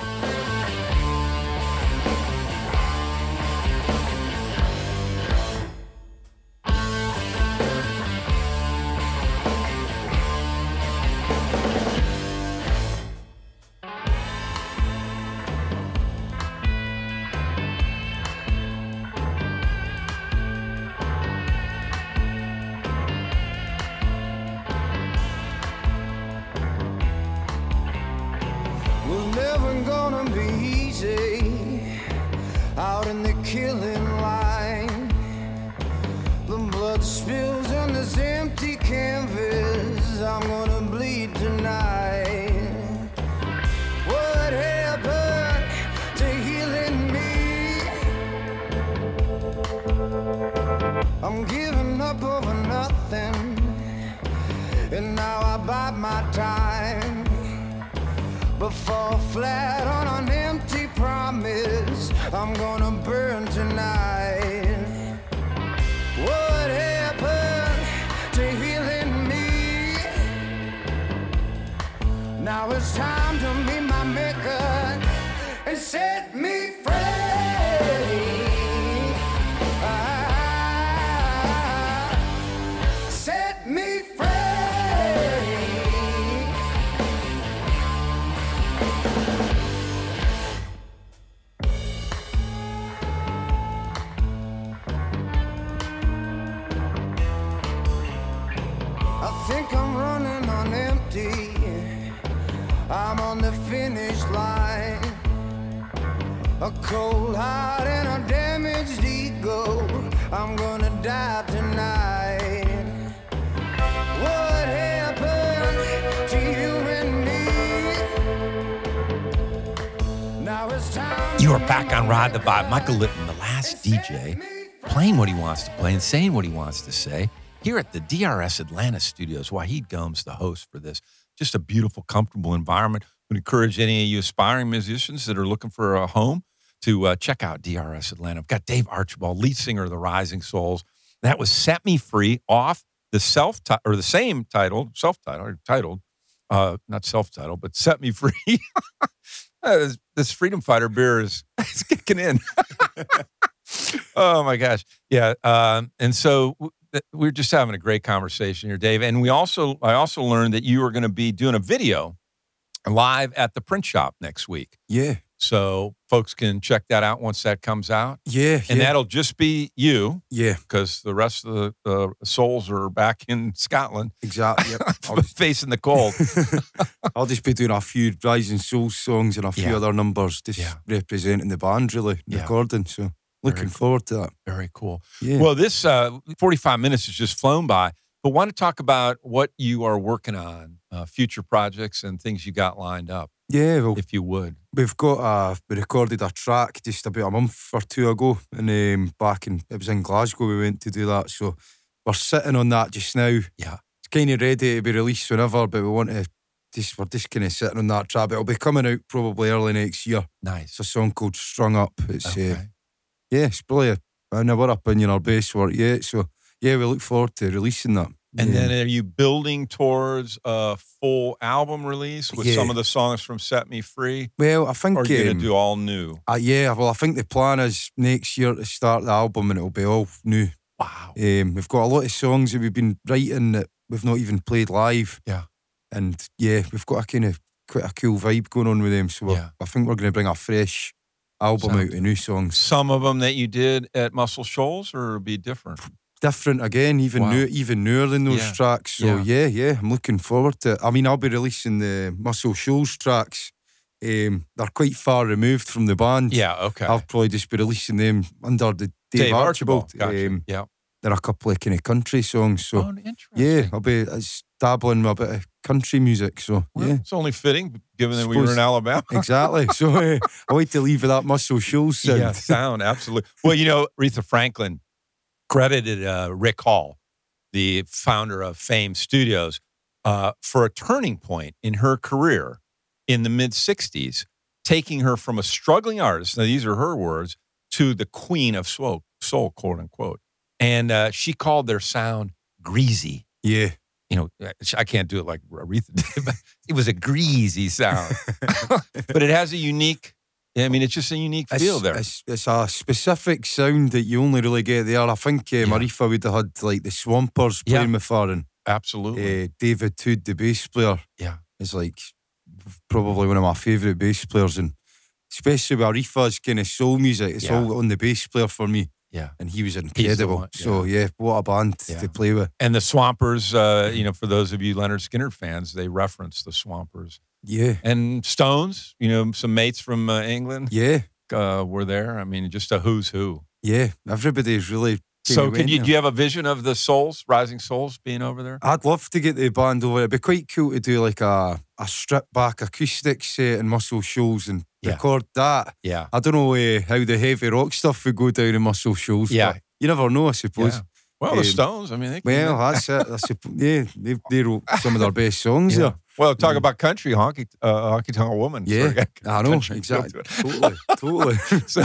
C: But fall flat on think I'm running on empty. I'm on the finish line. A cold heart and a damaged ego. I'm gonna die tonight. What happened to you and me? Now it's time.
A: You are back on Ride the Vibe. Michael Litton, the last DJ, playing what he wants to play and saying what he wants to say here at the DRS Atlanta studios. Wahid Gomes, the host for this. Just a beautiful, comfortable environment. Would encourage any of you aspiring musicians that are looking for a home to uh, check out DRS Atlanta. I've got Dave Archibald, lead singer of the Rising Souls. That was Set Me Free off the self or the same title, self titled, uh, not self titled, but Set Me Free. <laughs> Uh, this, this freedom fighter beer is <laughs> it's kicking in. <laughs> oh my gosh, yeah. Um, and so w- th- we're just having a great conversation here, Dave. And we also, I also learned that you are going to be doing a video live at the print shop next week.
B: Yeah,
A: So folks can check that out once that comes out,
B: yeah,
A: and
B: yeah,
A: that'll just be you
B: yeah,
A: because the rest of the uh, souls are back in Scotland
B: exactly. Yep. <laughs> I'll, just,
A: facing the cold. <laughs>
B: I'll just be doing a few Rising Souls songs and a few
A: Yeah.
B: other numbers, just
A: Yeah.
B: representing the band, really, recording. So looking forward to that.
A: Very cool.
B: Yeah.
A: Well, this uh, 45 minutes has just flown by, but want to talk about what you are working on, uh, future projects and things you got lined up,
B: yeah, well,
A: if you would.
B: we've got a, we recorded a track just about a month or two ago, and um, back in, it was in Glasgow we went to do that. So we're sitting on that just now.
A: Yeah.
B: It's kind of ready to be released whenever, but we want to just, we're just kind of sitting on that track. But it'll be coming out probably early next year.
A: Nice.
B: It's a song called Strung Up. It's,
A: Okay.
B: uh, yeah, it's probably, a, in our opinion, our best work yet. So yeah, we look forward to releasing that.
A: and
B: Yeah.
A: then are you building towards a full album release with some of the songs from Set Me Free?
B: well, I think
A: are you going
B: um,
A: to do all new?
B: uh, yeah, well, I think the plan is next year to start the album and it'll be all new.
A: Wow.
B: Um, we've got a lot of songs that we've been writing that we've not even played live.
A: Yeah.
B: And yeah, we've got a kind of quite a cool vibe going on with them. So
A: Yeah.
B: I think we're going to bring a fresh album
A: Sounds
B: out of new songs.
A: Some of them that you did at Muscle Shoals or it'll be different?
B: Different again, even
A: Wow.
B: new, even newer than those
A: Yeah.
B: tracks. So yeah. yeah, I'm looking forward to it. I mean, I'll be releasing the Muscle Shoals tracks. Um, they're quite far removed from the band.
A: Yeah, okay.
B: I'll probably just be releasing them under the Dave,
A: Dave
B: Archibald.
A: Archibald. Gotcha.
B: Um,
A: yeah.
B: There are a couple of kind of country songs. So
A: oh, interesting.
B: yeah, I'll be uh, dabbling with a bit of country music. So
A: Well,
B: yeah,
A: it's only fitting given that we were in Alabama. <laughs>
B: exactly. So uh, I like to leave with that Muscle Shoals sound.
A: Yeah, sound absolutely. Well, you know, Aretha Franklin credited uh, Rick Hall, the founder of Fame Studios, uh, for a turning point in her career in the mid '60s, taking her from a struggling artist. Now, these are her words to the queen of soul, soul quote unquote. And uh, she called their sound greasy.
B: Yeah,
A: You know, uh, I can't do it like Aretha <laughs> did, but it was a greasy sound. <laughs> but it has a unique. I mean, it's just a unique feel
B: it's,
A: there.
B: It's, it's a specific sound that you only really get there. I think um,
A: Yeah.
B: Aretha would have had like the Swampers
A: Yeah.
B: playing with her and
A: Absolutely.
B: uh, David Hood, the bass player.
A: Yeah.
B: is like probably one of my favourite bass players, and especially with Aretha's kind of soul music, it's
A: Yeah.
B: all on the bass player for me.
A: Yeah.
B: and he was incredible.
A: one,
B: So yeah, what a band
A: Yeah.
B: to play with.
A: And the Swampers, uh, you know, for those of you Lynyrd Skynyrd fans, they reference the Swampers.
B: Yeah,
A: And Stones, you know, some mates from uh, England
B: yeah,
A: uh, were there. I mean, just a who's who.
B: yeah. Everybody's really.
A: So, can you
B: there.
A: do you have a vision of the Souls, Rising Souls, being over there?
B: I'd love to get the band over. It'd be quite cool to do like a, a stripped back acoustic set and Muscle Shoals and
A: Yeah.
B: record that.
A: Yeah,
B: I don't know uh, how the heavy rock stuff would go down in Muscle Shoals.
A: Yeah.
B: you never know, I suppose.
A: yeah. Well, the
B: Um,
A: Stones. I mean, they can
B: Well, that's it. I suppo- yeah, they, they wrote some of their best songs
A: yeah.
B: there.
A: Well, talk
B: Yeah.
A: about country honky, uh, honky tonk woman.
B: Yeah,
A: Sorry,
B: I know exactly. Totally, totally. <laughs>
A: so,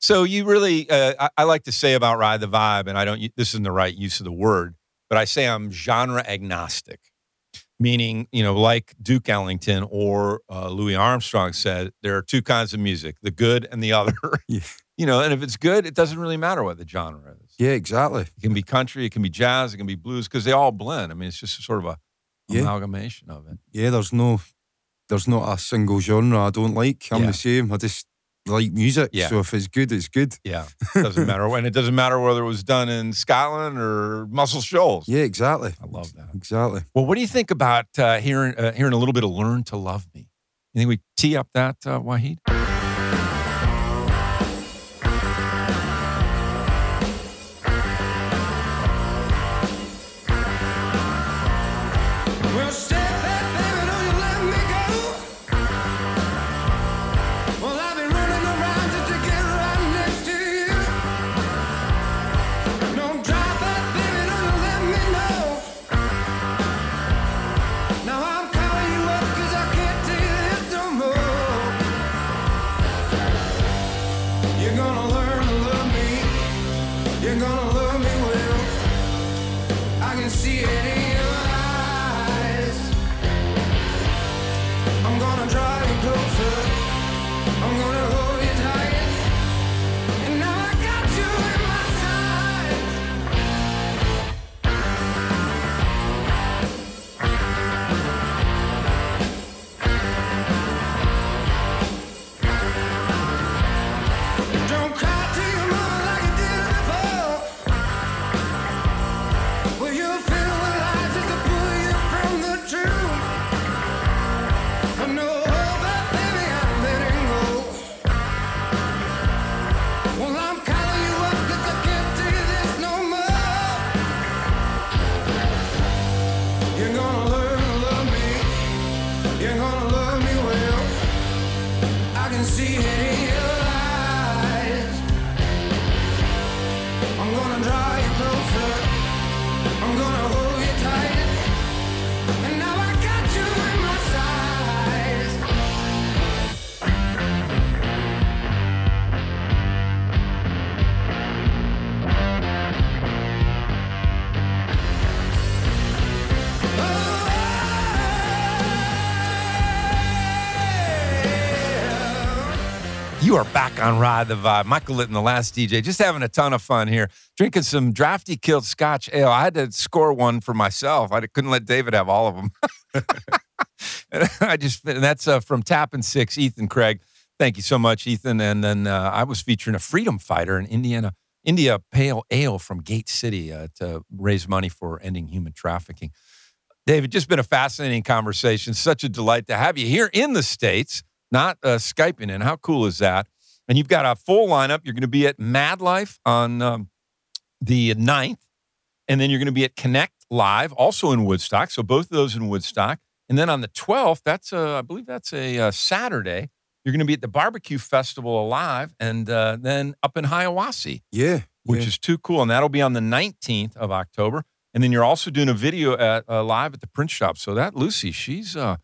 A: so you really, uh, I, I like to say about Ride the Vibe, and I don't. This isn't the right use of the word, but I say I'm genre agnostic, meaning you know, like Duke Ellington or uh, Louis Armstrong said, there are two kinds of music: the good and the other. <laughs>
B: Yeah. <laughs>
A: You know, and if it's good, it doesn't really matter what the genre is.
B: Yeah, exactly.
A: It can be country, it can be jazz, it can be blues, because they all blend. I mean, it's just sort of a
B: Yeah.
A: amalgamation of it.
B: Yeah, there's no, there's not a single genre I don't like. I'm
A: Yeah.
B: the same. I just like music.
A: Yeah.
B: So if it's good, it's good.
A: Yeah, It <laughs> doesn't matter when. It doesn't matter whether it was done in Scotland or Muscle Shoals.
B: Yeah, exactly.
A: I love that.
B: Exactly.
A: Well, what do you think about uh, hearing uh, hearing a little bit of "Learn to Love Me"? You think we tee up that uh, Wahid? Are back on Ride the Vibe. Michael Litton, the last DJ, just having a ton of fun here, drinking some drafty kilt Scotch ale. I had to score one for myself. I couldn't let David have all of them. <laughs> I just, and that's uh, from Tap and Six, Ethan Craig. Thank you so much, Ethan. And then uh, I was featuring a freedom fighter in Indiana, India Pale Ale from Gate City uh, to raise money for ending human trafficking. David, just been a fascinating conversation. Such a delight to have you here in the States, not uh, Skyping in. How cool is that? And you've got a full lineup. You're going to be at Mad Life on um, the 9th And then you're going to be at Connect Live, also in Woodstock. So both of those in Woodstock. And then on the 12th, that's a, I believe that's a, uh Saturday. You're going to be at the Barbecue Festival Alive, and uh, then up in Hiawassee,
B: Yeah.
A: which
B: yeah.
A: is too cool. And that'll be on the 19th of October. And then you're also doing a video at uh, live at the print shop. So that Lucy, she's uh,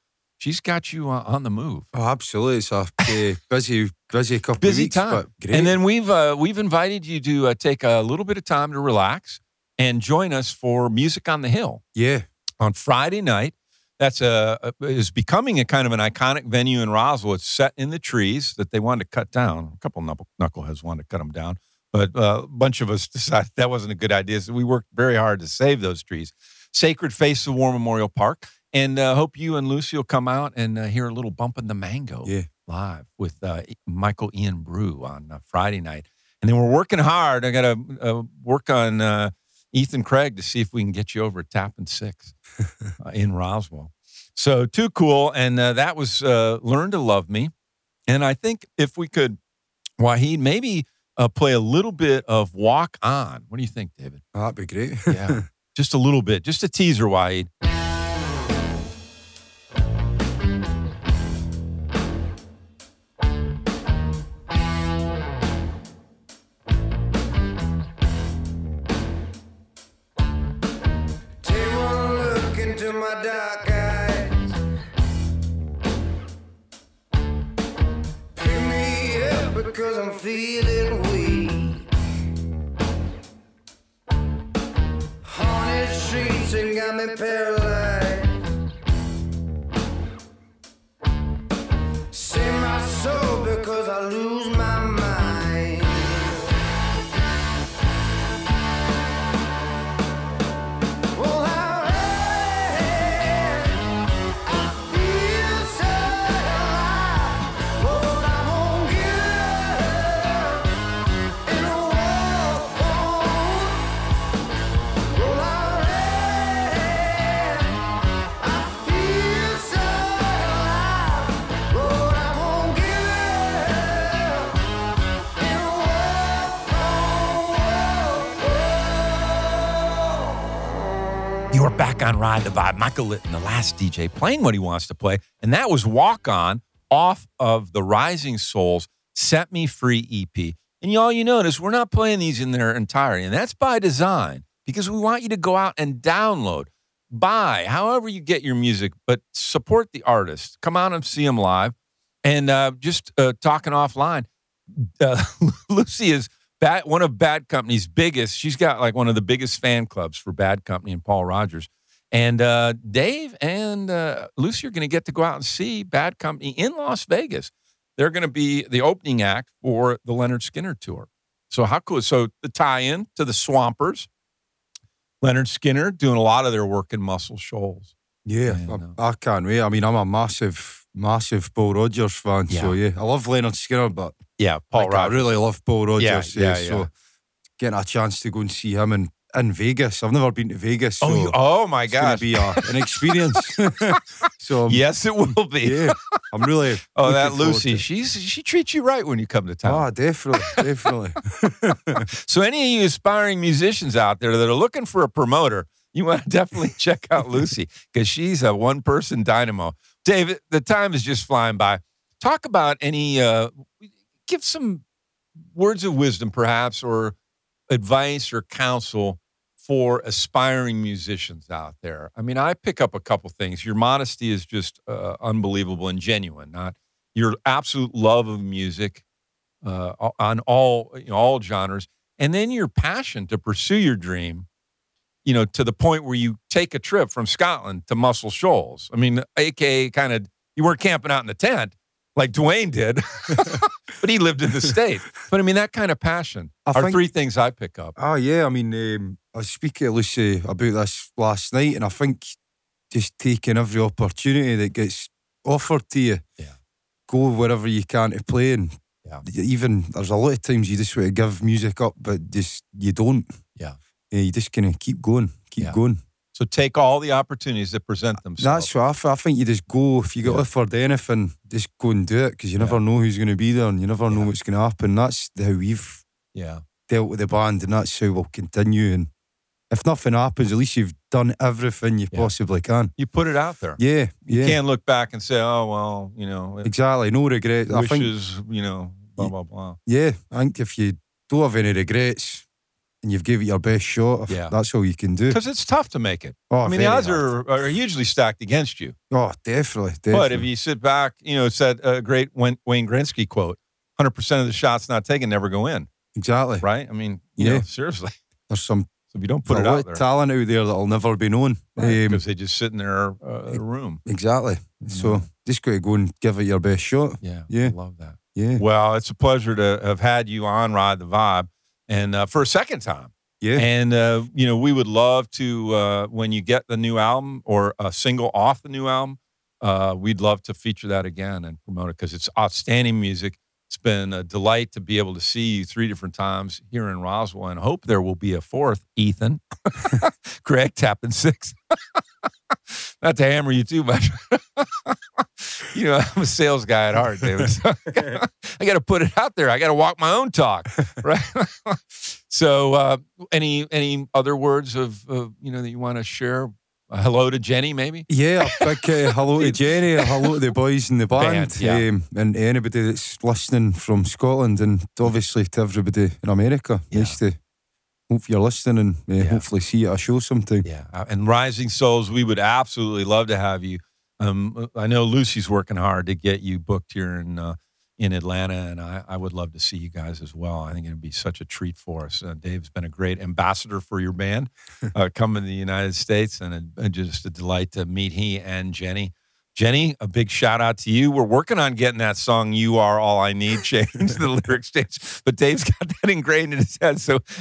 A: she's got you uh, on the move.
B: Oh, absolutely. It's a uh, <laughs> busy, busy couple
A: busy
B: of weeks,
A: time.
B: but great.
A: And then we've uh, we've invited you to uh, take a little bit of time to relax and join us for Music on the Hill
B: yeah,
A: on Friday night. That's a, is becoming a kind of an iconic venue in Roswell. It's set in the trees that they wanted to cut down. A couple knuckle, knuckleheads wanted to cut them down, but uh, a bunch of us <laughs> decided that wasn't a good idea. So we worked very hard to save those trees. Sacred Face of War Memorial Park, and uh, hope you and Lucy will come out and uh, hear a little bump in the mango
B: yeah.
A: live with uh, Michael Ian Brew on uh, Friday night. And then we're working hard. I got to uh, work on uh, Ethan Craig to see if we can get you over at Tappan Six <laughs> uh, in Roswell. So, too cool. And uh, that was uh, Learn to Love Me. And I think if we could, Wahid, maybe uh, play a little bit of Walk On. What do you think, David?
B: Oh, that'd be great.
A: Yeah. <laughs> just a little bit, just a teaser, Wahid. On Ride the Vibe. Michael Litton, the last DJ, playing what he wants to play. And that was Walk On off of the Rising Souls Set Me Free EP. And y'all, you notice we're not playing these in their entirety. And that's by design because we want you to go out and download, buy, however you get your music, but support the artist. Come out and see them live. And uh, just uh, talking offline, uh, <laughs> Lucy is bad, one of Bad Company's biggest. She's got like one of the biggest fan clubs for Bad Company and Paul Rodgers. And uh, Dave and uh, Lucy are going to get to go out and see Bad Company in Las Vegas. They're going to be the opening act for the Lynyrd Skynyrd tour. So how cool! So the tie-in to the Swampers, Lynyrd Skynyrd doing a lot of their work in Muscle Shoals.
B: Yeah,
A: Yeah,
B: I. I can't wait. I mean, I'm a massive, massive Paul Rodgers fan. So yeah, I love Lynyrd Skynyrd, but
A: Yeah, Paul
B: like, I really love Paul Rodgers.
A: yeah,
B: So
A: yeah.
B: getting a chance to go and see him in, in Vegas. I've never been to Vegas. So
A: oh, you, oh my
B: it's going
A: gosh!
B: to be a, an experience. <laughs> <laughs> so um,
A: yes, it will be.
B: yeah, I'm really. <laughs>
A: Oh, that Lucy,
B: to-
A: she's she treats you right when you come to town.
B: Ah, definitely, definitely.
A: So, any of you aspiring musicians out there that are looking for a promoter, you want to definitely check out Lucy because she's a one person dynamo. David, the time is just flying by. Talk about any, uh, give some words of wisdom, perhaps, or advice or counsel for aspiring musicians out there. I mean, I pick up a couple things. Your modesty is just uh, unbelievable and genuine, not your absolute love of music uh, on all you know, all genres, and then your passion to pursue your dream. You know, to the point where you take a trip from Scotland to Muscle Shoals. I mean, aka kind of you weren't camping out in the tent like Duane did, <laughs> but he lived in the state. But I mean, that kind of passion
B: I
A: are
B: think-
A: three things I pick up.
B: Oh yeah. I mean, um, I was speaking to Lucy about this last night, and I think just taking every opportunity that gets offered to you,
A: Yeah.
B: go wherever you can to play. And
A: Yeah.
B: even there's a lot of times you just want to give music up, but just you don't.
A: Yeah.
B: Yeah, you just kind of keep going, keep
A: Yeah.
B: going.
A: So take all the opportunities that present ah, themselves.
B: That's what I think. You just go if you get
A: Yeah.
B: offered anything, just go and do it because you
A: Yeah.
B: never know who's going to be there and you never know
A: Yeah.
B: what's going to happen. That's how we've
A: yeah.
B: dealt with the band, and that's how we'll continue. And if nothing happens, at least you've done everything you
A: Yeah.
B: possibly can.
A: You put it out there.
B: Yeah, yeah,
A: You can't look back and say, oh, well, you know,
B: exactly. No regrets. I think,
A: wishes, you know, blah, blah, blah.
B: yeah, I think if you don't have any regrets and you've gave it your best shot,
A: Yeah.
B: that's all you can do.
A: Because it's tough to make it.
B: Oh,
A: I mean, the odds are, are hugely stacked against you.
B: Oh, definitely, definitely.
A: But if you sit back, you know, it's that uh, great Wayne, Wayne Gretzky quote 100% of the shots not taken never go in,
B: exactly,
A: right? I mean, you
B: Yeah.
A: know, seriously.
B: there's some
A: So if you don't put it out there,
B: talent out there that'll never be known. Um,
A: because they just sit in their uh, room.
B: exactly. So
A: Mm.
B: just got to go and give it your best shot.
A: Yeah.
B: Yeah.
A: I love that.
B: Yeah,
A: Well, it's a pleasure to have had you on Ride the Vibe and uh, for a second time.
B: yeah,
A: And, uh, you know, we would love to, uh, when you get the new album or a single off the new album, uh, we'd love to feature that again and promote it because it's outstanding music. It's been a delight to be able to see you three different times here in Roswell and hope there will be a fourth, Ethan. <laughs> Craig tapping six. <laughs> Not to hammer you too much. <laughs> you know, <laughs> I'm a sales guy at heart, David. So <laughs> I got to put it out there. I got to walk my own talk, <laughs> right? so, uh, any any other words of uh, you know that you want to share? Uh, hello to Jenny, maybe.
B: yeah. A big uh, hello to Jenny, a hello to the boys in the band,
A: Band, yeah.
B: um, and anybody that's listening from Scotland, and obviously to everybody in America.
A: Yeah.
B: Nice to hope you're listening and uh,
A: Yeah.
B: hopefully see you at a show sometime.
A: Yeah, uh, and Rising Souls, we would absolutely love to have you. Um, I know Lucy's working hard to get you booked here in uh, in Atlanta, and I, I would love to see you guys as well. I think it'd be such a treat for us. Uh, Dave's been a great ambassador for your band, <laughs> uh, coming to the United States, and, and just a delight to meet he and Jenny. Jenny, a big shout out to you. We're working on getting that song "You Are All I Need" <laughs> changed, the lyrics changed, but Dave's got that ingrained in his head, so <laughs>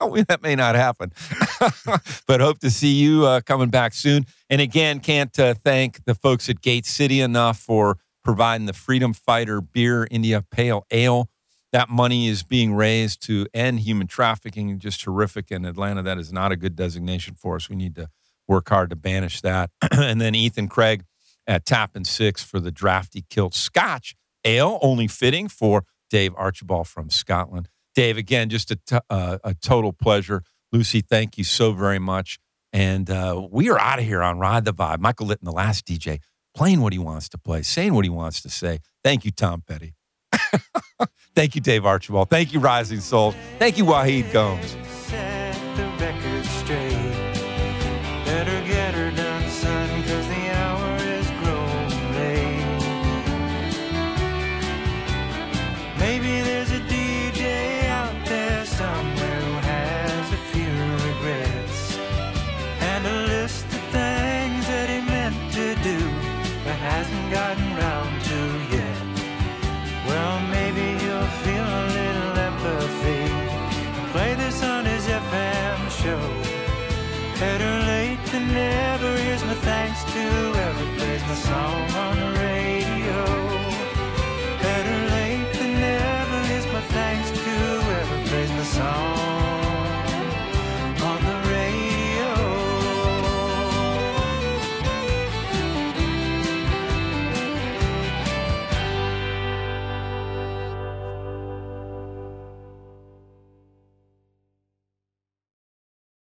A: that may not happen. <laughs> but hope to see you uh, coming back soon. And again, can't uh, thank the folks at Gate City enough for providing the Freedom Fighter Beer India Pale Ale. That money is being raised to end human trafficking. Just terrific in Atlanta. That is not a good designation for us. We need to work hard to banish that. <clears throat> and then Ethan Craig at Tap and Six for the Drafty Kilt Scotch Ale, only fitting for Dave Archibald from Scotland. Dave, again, just a, t- uh, a total pleasure. Lucy, thank you so very much. And uh, we are out of here on Ride the Vibe. Michael Litton, the last DJ, playing what he wants to play, saying what he wants to say. Thank you, Tom Petty. <laughs> Thank you, Dave Archibald. Thank you, Rising Souls. Thank you, Wahid Gomes.